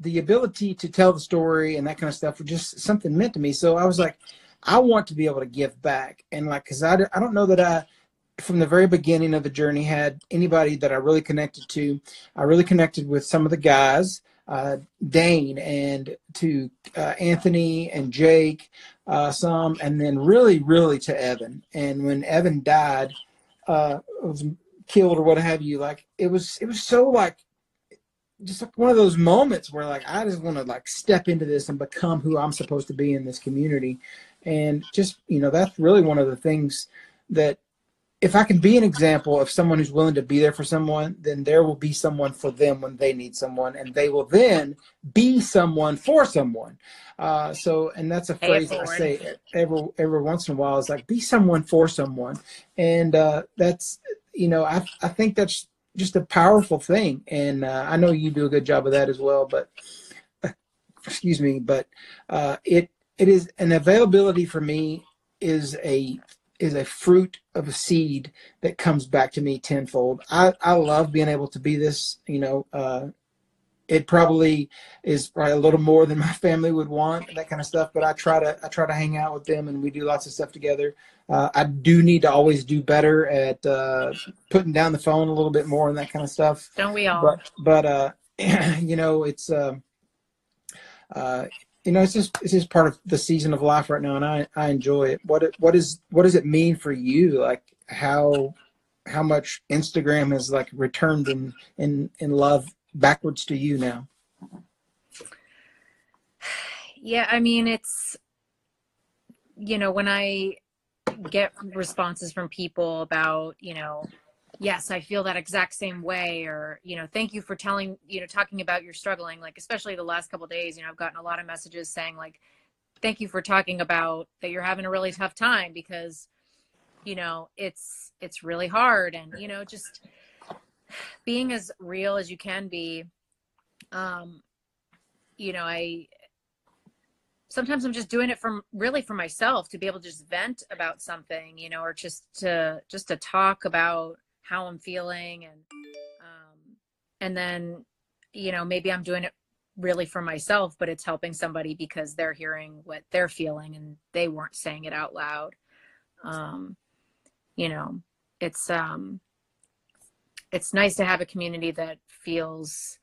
the ability to tell the story and that kind of stuff was just something meant to me. So I was like, I want to be able to give back and like, cause I, I don't know that I, from the very beginning of the journey had anybody that I really connected to. I really connected with some of the guys, uh, Dane and to uh, Anthony and Jake, uh, some, and then really, really to Evan. And when Evan died, uh, was killed or what have you, like it was, it was so like, just like one of those moments where like I just want to like step into this and become who I'm supposed to be in this community, and just you know that's really one of the things that if I can be an example of someone who's willing to be there for someone, then there will be someone for them when they need someone, and they will then be someone for someone. Uh, so, and that's a phrase I say every every once in a while. Is like be someone for someone, and uh, that's you know I I think that's just a powerful thing, and uh, I know you do a good job of that as well. But excuse me, but uh, it it is an availability for me is a is a fruit of a seed that comes back to me tenfold. I, I love being able to be this, you know, uh, it probably is probably a little more than my family would want, that kind of stuff. But I try to I try to hang out with them and we do lots of stuff together. Uh, I do need to always do better at uh, putting down the phone a little bit more and that kind of stuff Don't we all? but but uh you know it's um uh you know it's just it's just part of the season of life right now and i i enjoy it. What it what is what does it mean for you? Like how how much instagram has like returned in in in love backwards to you now? Yeah, I mean, it's, you know, when I get responses from people about, you know, yes, I feel that exact same way, or, you know, thank you for telling, you know, talking about your struggling, like, especially the last couple days, you know, I've gotten a lot of messages saying, like, thank you for talking about that you're having a really tough time because, you know, it's, it's really hard. And, you know, just being as real as you can be. Um, you know, I, sometimes I'm just doing it from really for myself to be able to just vent about something, you know, or just to just to talk about how I'm feeling and um and then you know maybe I'm doing it really for myself, but it's helping somebody because they're hearing what they're feeling and they weren't saying it out loud. Um, you know, it's um, it's nice to have a community that feels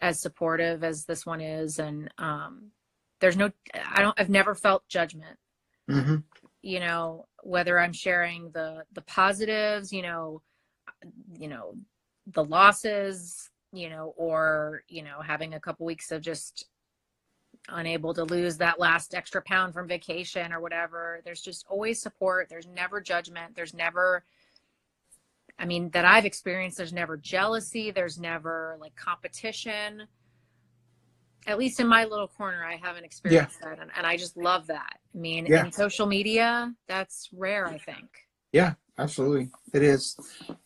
as supportive as this one is, and um, there's no, I don't, I've never felt judgment. Mm-hmm. You know, whether I'm sharing the the positives, you know, you know, the losses, you know, or, you know, having a couple weeks of just unable to lose that last extra pound from vacation or whatever. There's just always support. There's never judgment. There's never, I mean, that I've experienced, there's never jealousy. There's never like competition. At least in my little corner, I haven't experienced yeah. that. And, and, I just love that. I mean, yeah. in social media, that's rare, I think. Yeah, absolutely. It is.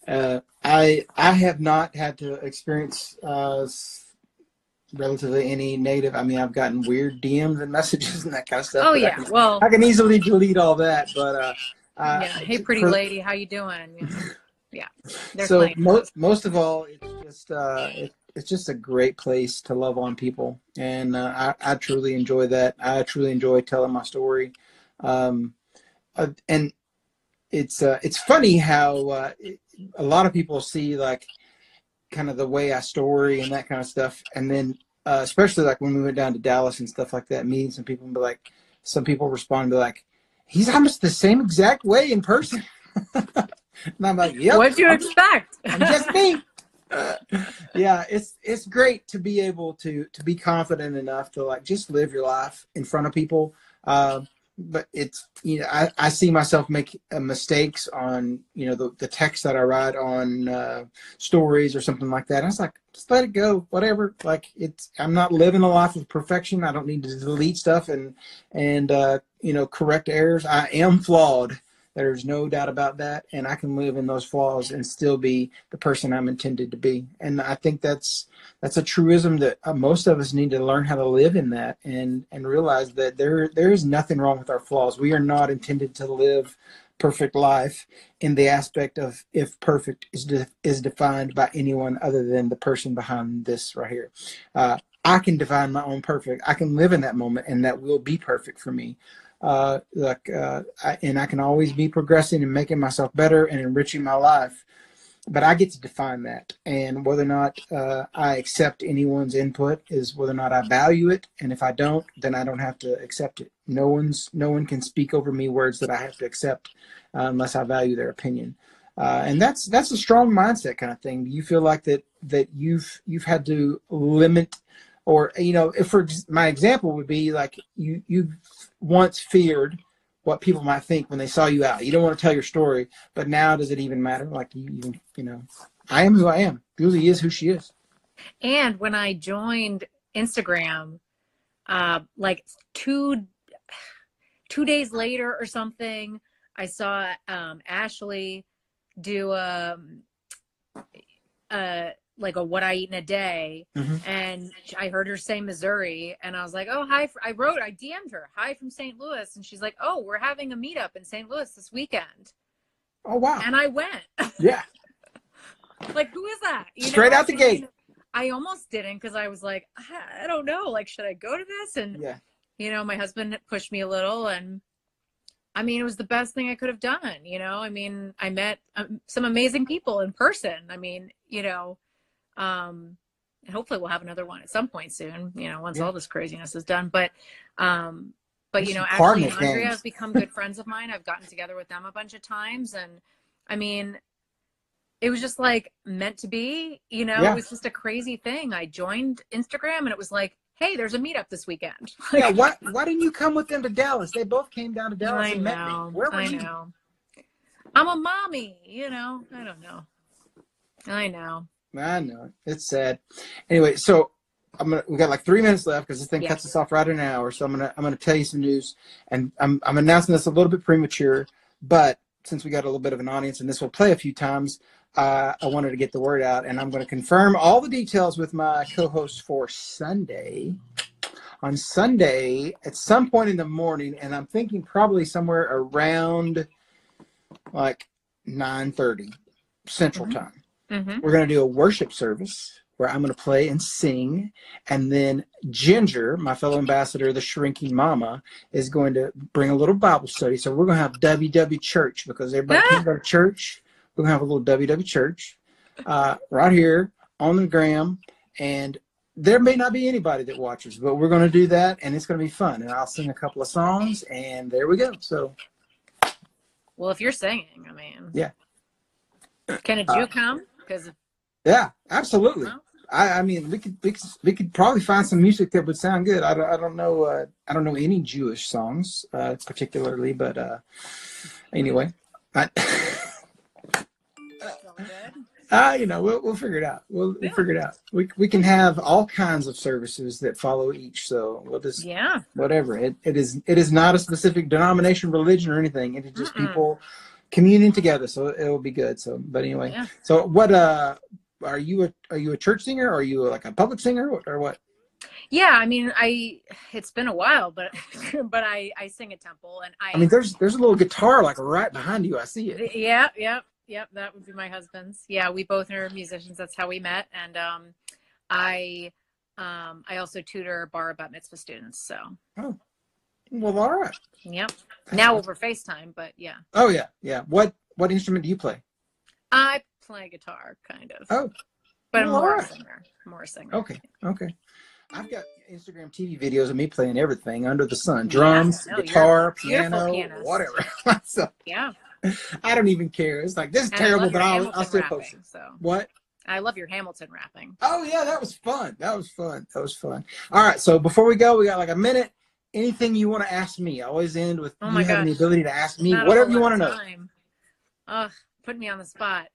Uh, I I have not had to experience uh, relatively any native I mean, I've gotten weird DMs and messages and that kind of stuff. Oh yeah, I can, well, I can easily delete all that. But uh, uh yeah, hey, pretty for, lady, how you doing? Yeah. so most most of all, it's just uh, it, it's just a great place to love on people, and uh, I, I truly enjoy that. I truly enjoy telling my story. Um, uh, and it's uh, it's funny how uh, it, a lot of people see like kind of the way I story and that kind of stuff, and then uh, especially like when we went down to Dallas and stuff like that, meeting some people and be like, some people respond and be like, he's almost the same exact way in person. and I'm like, yep. What'd you I'm, expect? I'm just me. Yeah, it's it's great to be able to to be confident enough to like just live your life in front of people. Uh, but it's you know I, I see myself make uh, mistakes on you know the, the text that I write on uh, stories or something like that. I was like, just let it go, whatever. Like it's I'm not living a life of perfection. I don't need to delete stuff and and uh, you know correct errors. I am flawed, there's no doubt about that. And I can live in those flaws and still be the person I'm intended to be. And I think that's that's a truism that uh, most of us need to learn how to live in that and and realize that there there is nothing wrong with our flaws. We are not intended to live perfect life in the aspect of if perfect is de- is defined by anyone other than the person behind this right here. Uh, I can define my own perfect. I can live in that moment, and that will be perfect for me uh, like, uh, I, and I can always be progressing and making myself better and enriching my life. But I get to define that, and whether or not uh, I accept anyone's input is whether or not I value it. And if I don't, then I don't have to accept it. No one's, no one can speak over me words that I have to accept uh, unless I value their opinion. Uh, and that's that's a strong mindset kind of thing. Do you feel like that that you've you've had to limit or you know if for my example would be like you you once feared what people might think when they saw you out. You don't want to tell your story but now does it even matter? Like you you, you know i am who i am. Julie is who she is. And when i joined instagram uh like two two days later or something i saw um ashley do a, uh like a what I eat in a day, mm-hmm. and I heard her say Missouri, and I was like, oh hi. I wrote, I DM'd her, hi from St. Louis, and she's like, oh, we're having a meetup in St. Louis this weekend. Oh wow! And I went. Yeah. like who is that? You Straight know? out the I gate. I almost didn't because I was like, I don't know, like should I go to this? And yeah, you know, my husband pushed me a little, and I mean, it was the best thing I could have done. You know, I mean, I met um, some amazing people in person. I mean, you know um, hopefully we'll have another one at some point soon, you know, once yeah. all this craziness is done. But, um, but you know, actually and Andrea has become good friends of mine. I've gotten together with them a bunch of times. And I mean, it was just like meant to be, you know, yeah. it was just a crazy thing. I joined Instagram and it was like, hey, there's a meetup this weekend. yeah, why why didn't you come with them to Dallas? They both came down to Dallas I and know, met me. Where were I you? Know. I'm a mommy, you know. I don't know. I know. I know it's sad. Anyway, so I'm gonna we got like three minutes left because this thing yeah. cuts us off right in an hour. So I'm gonna I'm gonna tell you some news, and I'm I'm announcing this a little bit premature, but since we got a little bit of an audience and this will play a few times, uh, I wanted to get the word out, and I'm going to confirm all the details with my co-host for Sunday. On Sunday, at some point in the morning, and I'm thinking probably somewhere around like 9:30 Central mm-hmm. Time. Mm-hmm. We're going to do a worship service where I'm going to play and sing. And then Ginger, my fellow ambassador, the shrinking mama, is going to bring a little Bible study. So we're going to have WW Church because everybody can't go to church. We're going to have a little WW Church uh, right here on the gram. And there may not be anybody that watches, but we're going to do that and it's going to be fun. And I'll sing a couple of songs and there we go. So, Well, if you're singing, I mean, Yeah. Can a Uh, Jew come? Because yeah, absolutely. Well. I, I mean, we could, we could we could probably find some music that would sound good. I don't, I don't know uh, I don't know any Jewish songs uh, particularly, but uh, anyway, I, uh, you know we'll we'll figure it out. We'll, we'll figure it out. We we can have all kinds of services that follow each. So we'll just yeah, whatever. It it is it is not a specific denomination, religion, or anything. It is just Mm-mm. people communing together. So it will be good. So, but anyway, yeah. so what? Uh, are you a are you a church singer? Or are you like a public singer or, what? Yeah, I mean, I it's been a while, but but I I sing at temple, and I, I mean, there's there's a little guitar like right behind you. I see it. yeah, yeah, yep. That would be my husband's. Yeah, we both are musicians. That's how we met, and um, I um I also tutor bar bat mitzvah students. So Well, all right. yep. Now over FaceTime, but yeah, Oh yeah, yeah. What what instrument do you play? I play guitar, kind of. Oh, but I'm well, more a singer. More a singer. okay, okay. I've got Instagram TV videos of me playing everything under the sun: drums, oh, no, guitar, piano, pianist. whatever. so Yeah. I don't even care. It's like this is And terrible, I but I'll I'll still rapping, post it. So What? I love your Hamilton rapping. Oh yeah, that was fun. That was fun. That was fun. All right, so before we go, we got like a minute. Anything you want to ask me? I always end with Oh you my having the ability to ask me Not whatever you want to of know. time. Ugh, put me on the spot.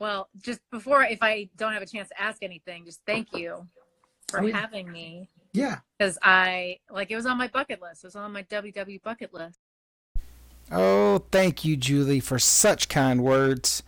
Well, just before, if I don't have a chance to ask anything, just thank you for Oh, yeah. having me Yeah. because I like it was on my bucket list. It was on my WW bucket list. Oh, thank you, Julie, for such kind words.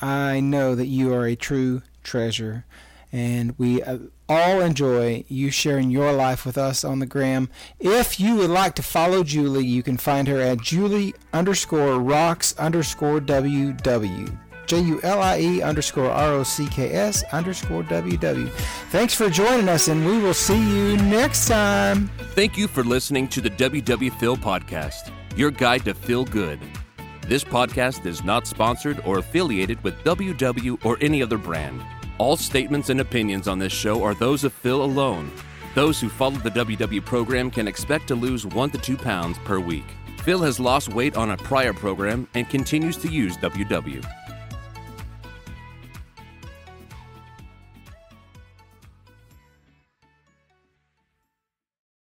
I know that you are a true treasure, and we uh, all enjoy you sharing your life with us on the gram. If you would like to follow Julie, you can find her at Julie underscore rocks underscore WW. J U L I E underscore R O C K S underscore WW. Thanks for joining us, and we will see you next time. Thank you for listening to the WW Phil podcast, your guide to feel good. This podcast is not sponsored or affiliated with WW or any other brand. All statements and opinions on this show are those of Phil alone. Those who follow the WW program can expect to lose 1 to 2 pounds per week. Phil has lost weight on a prior program and continues to use WW.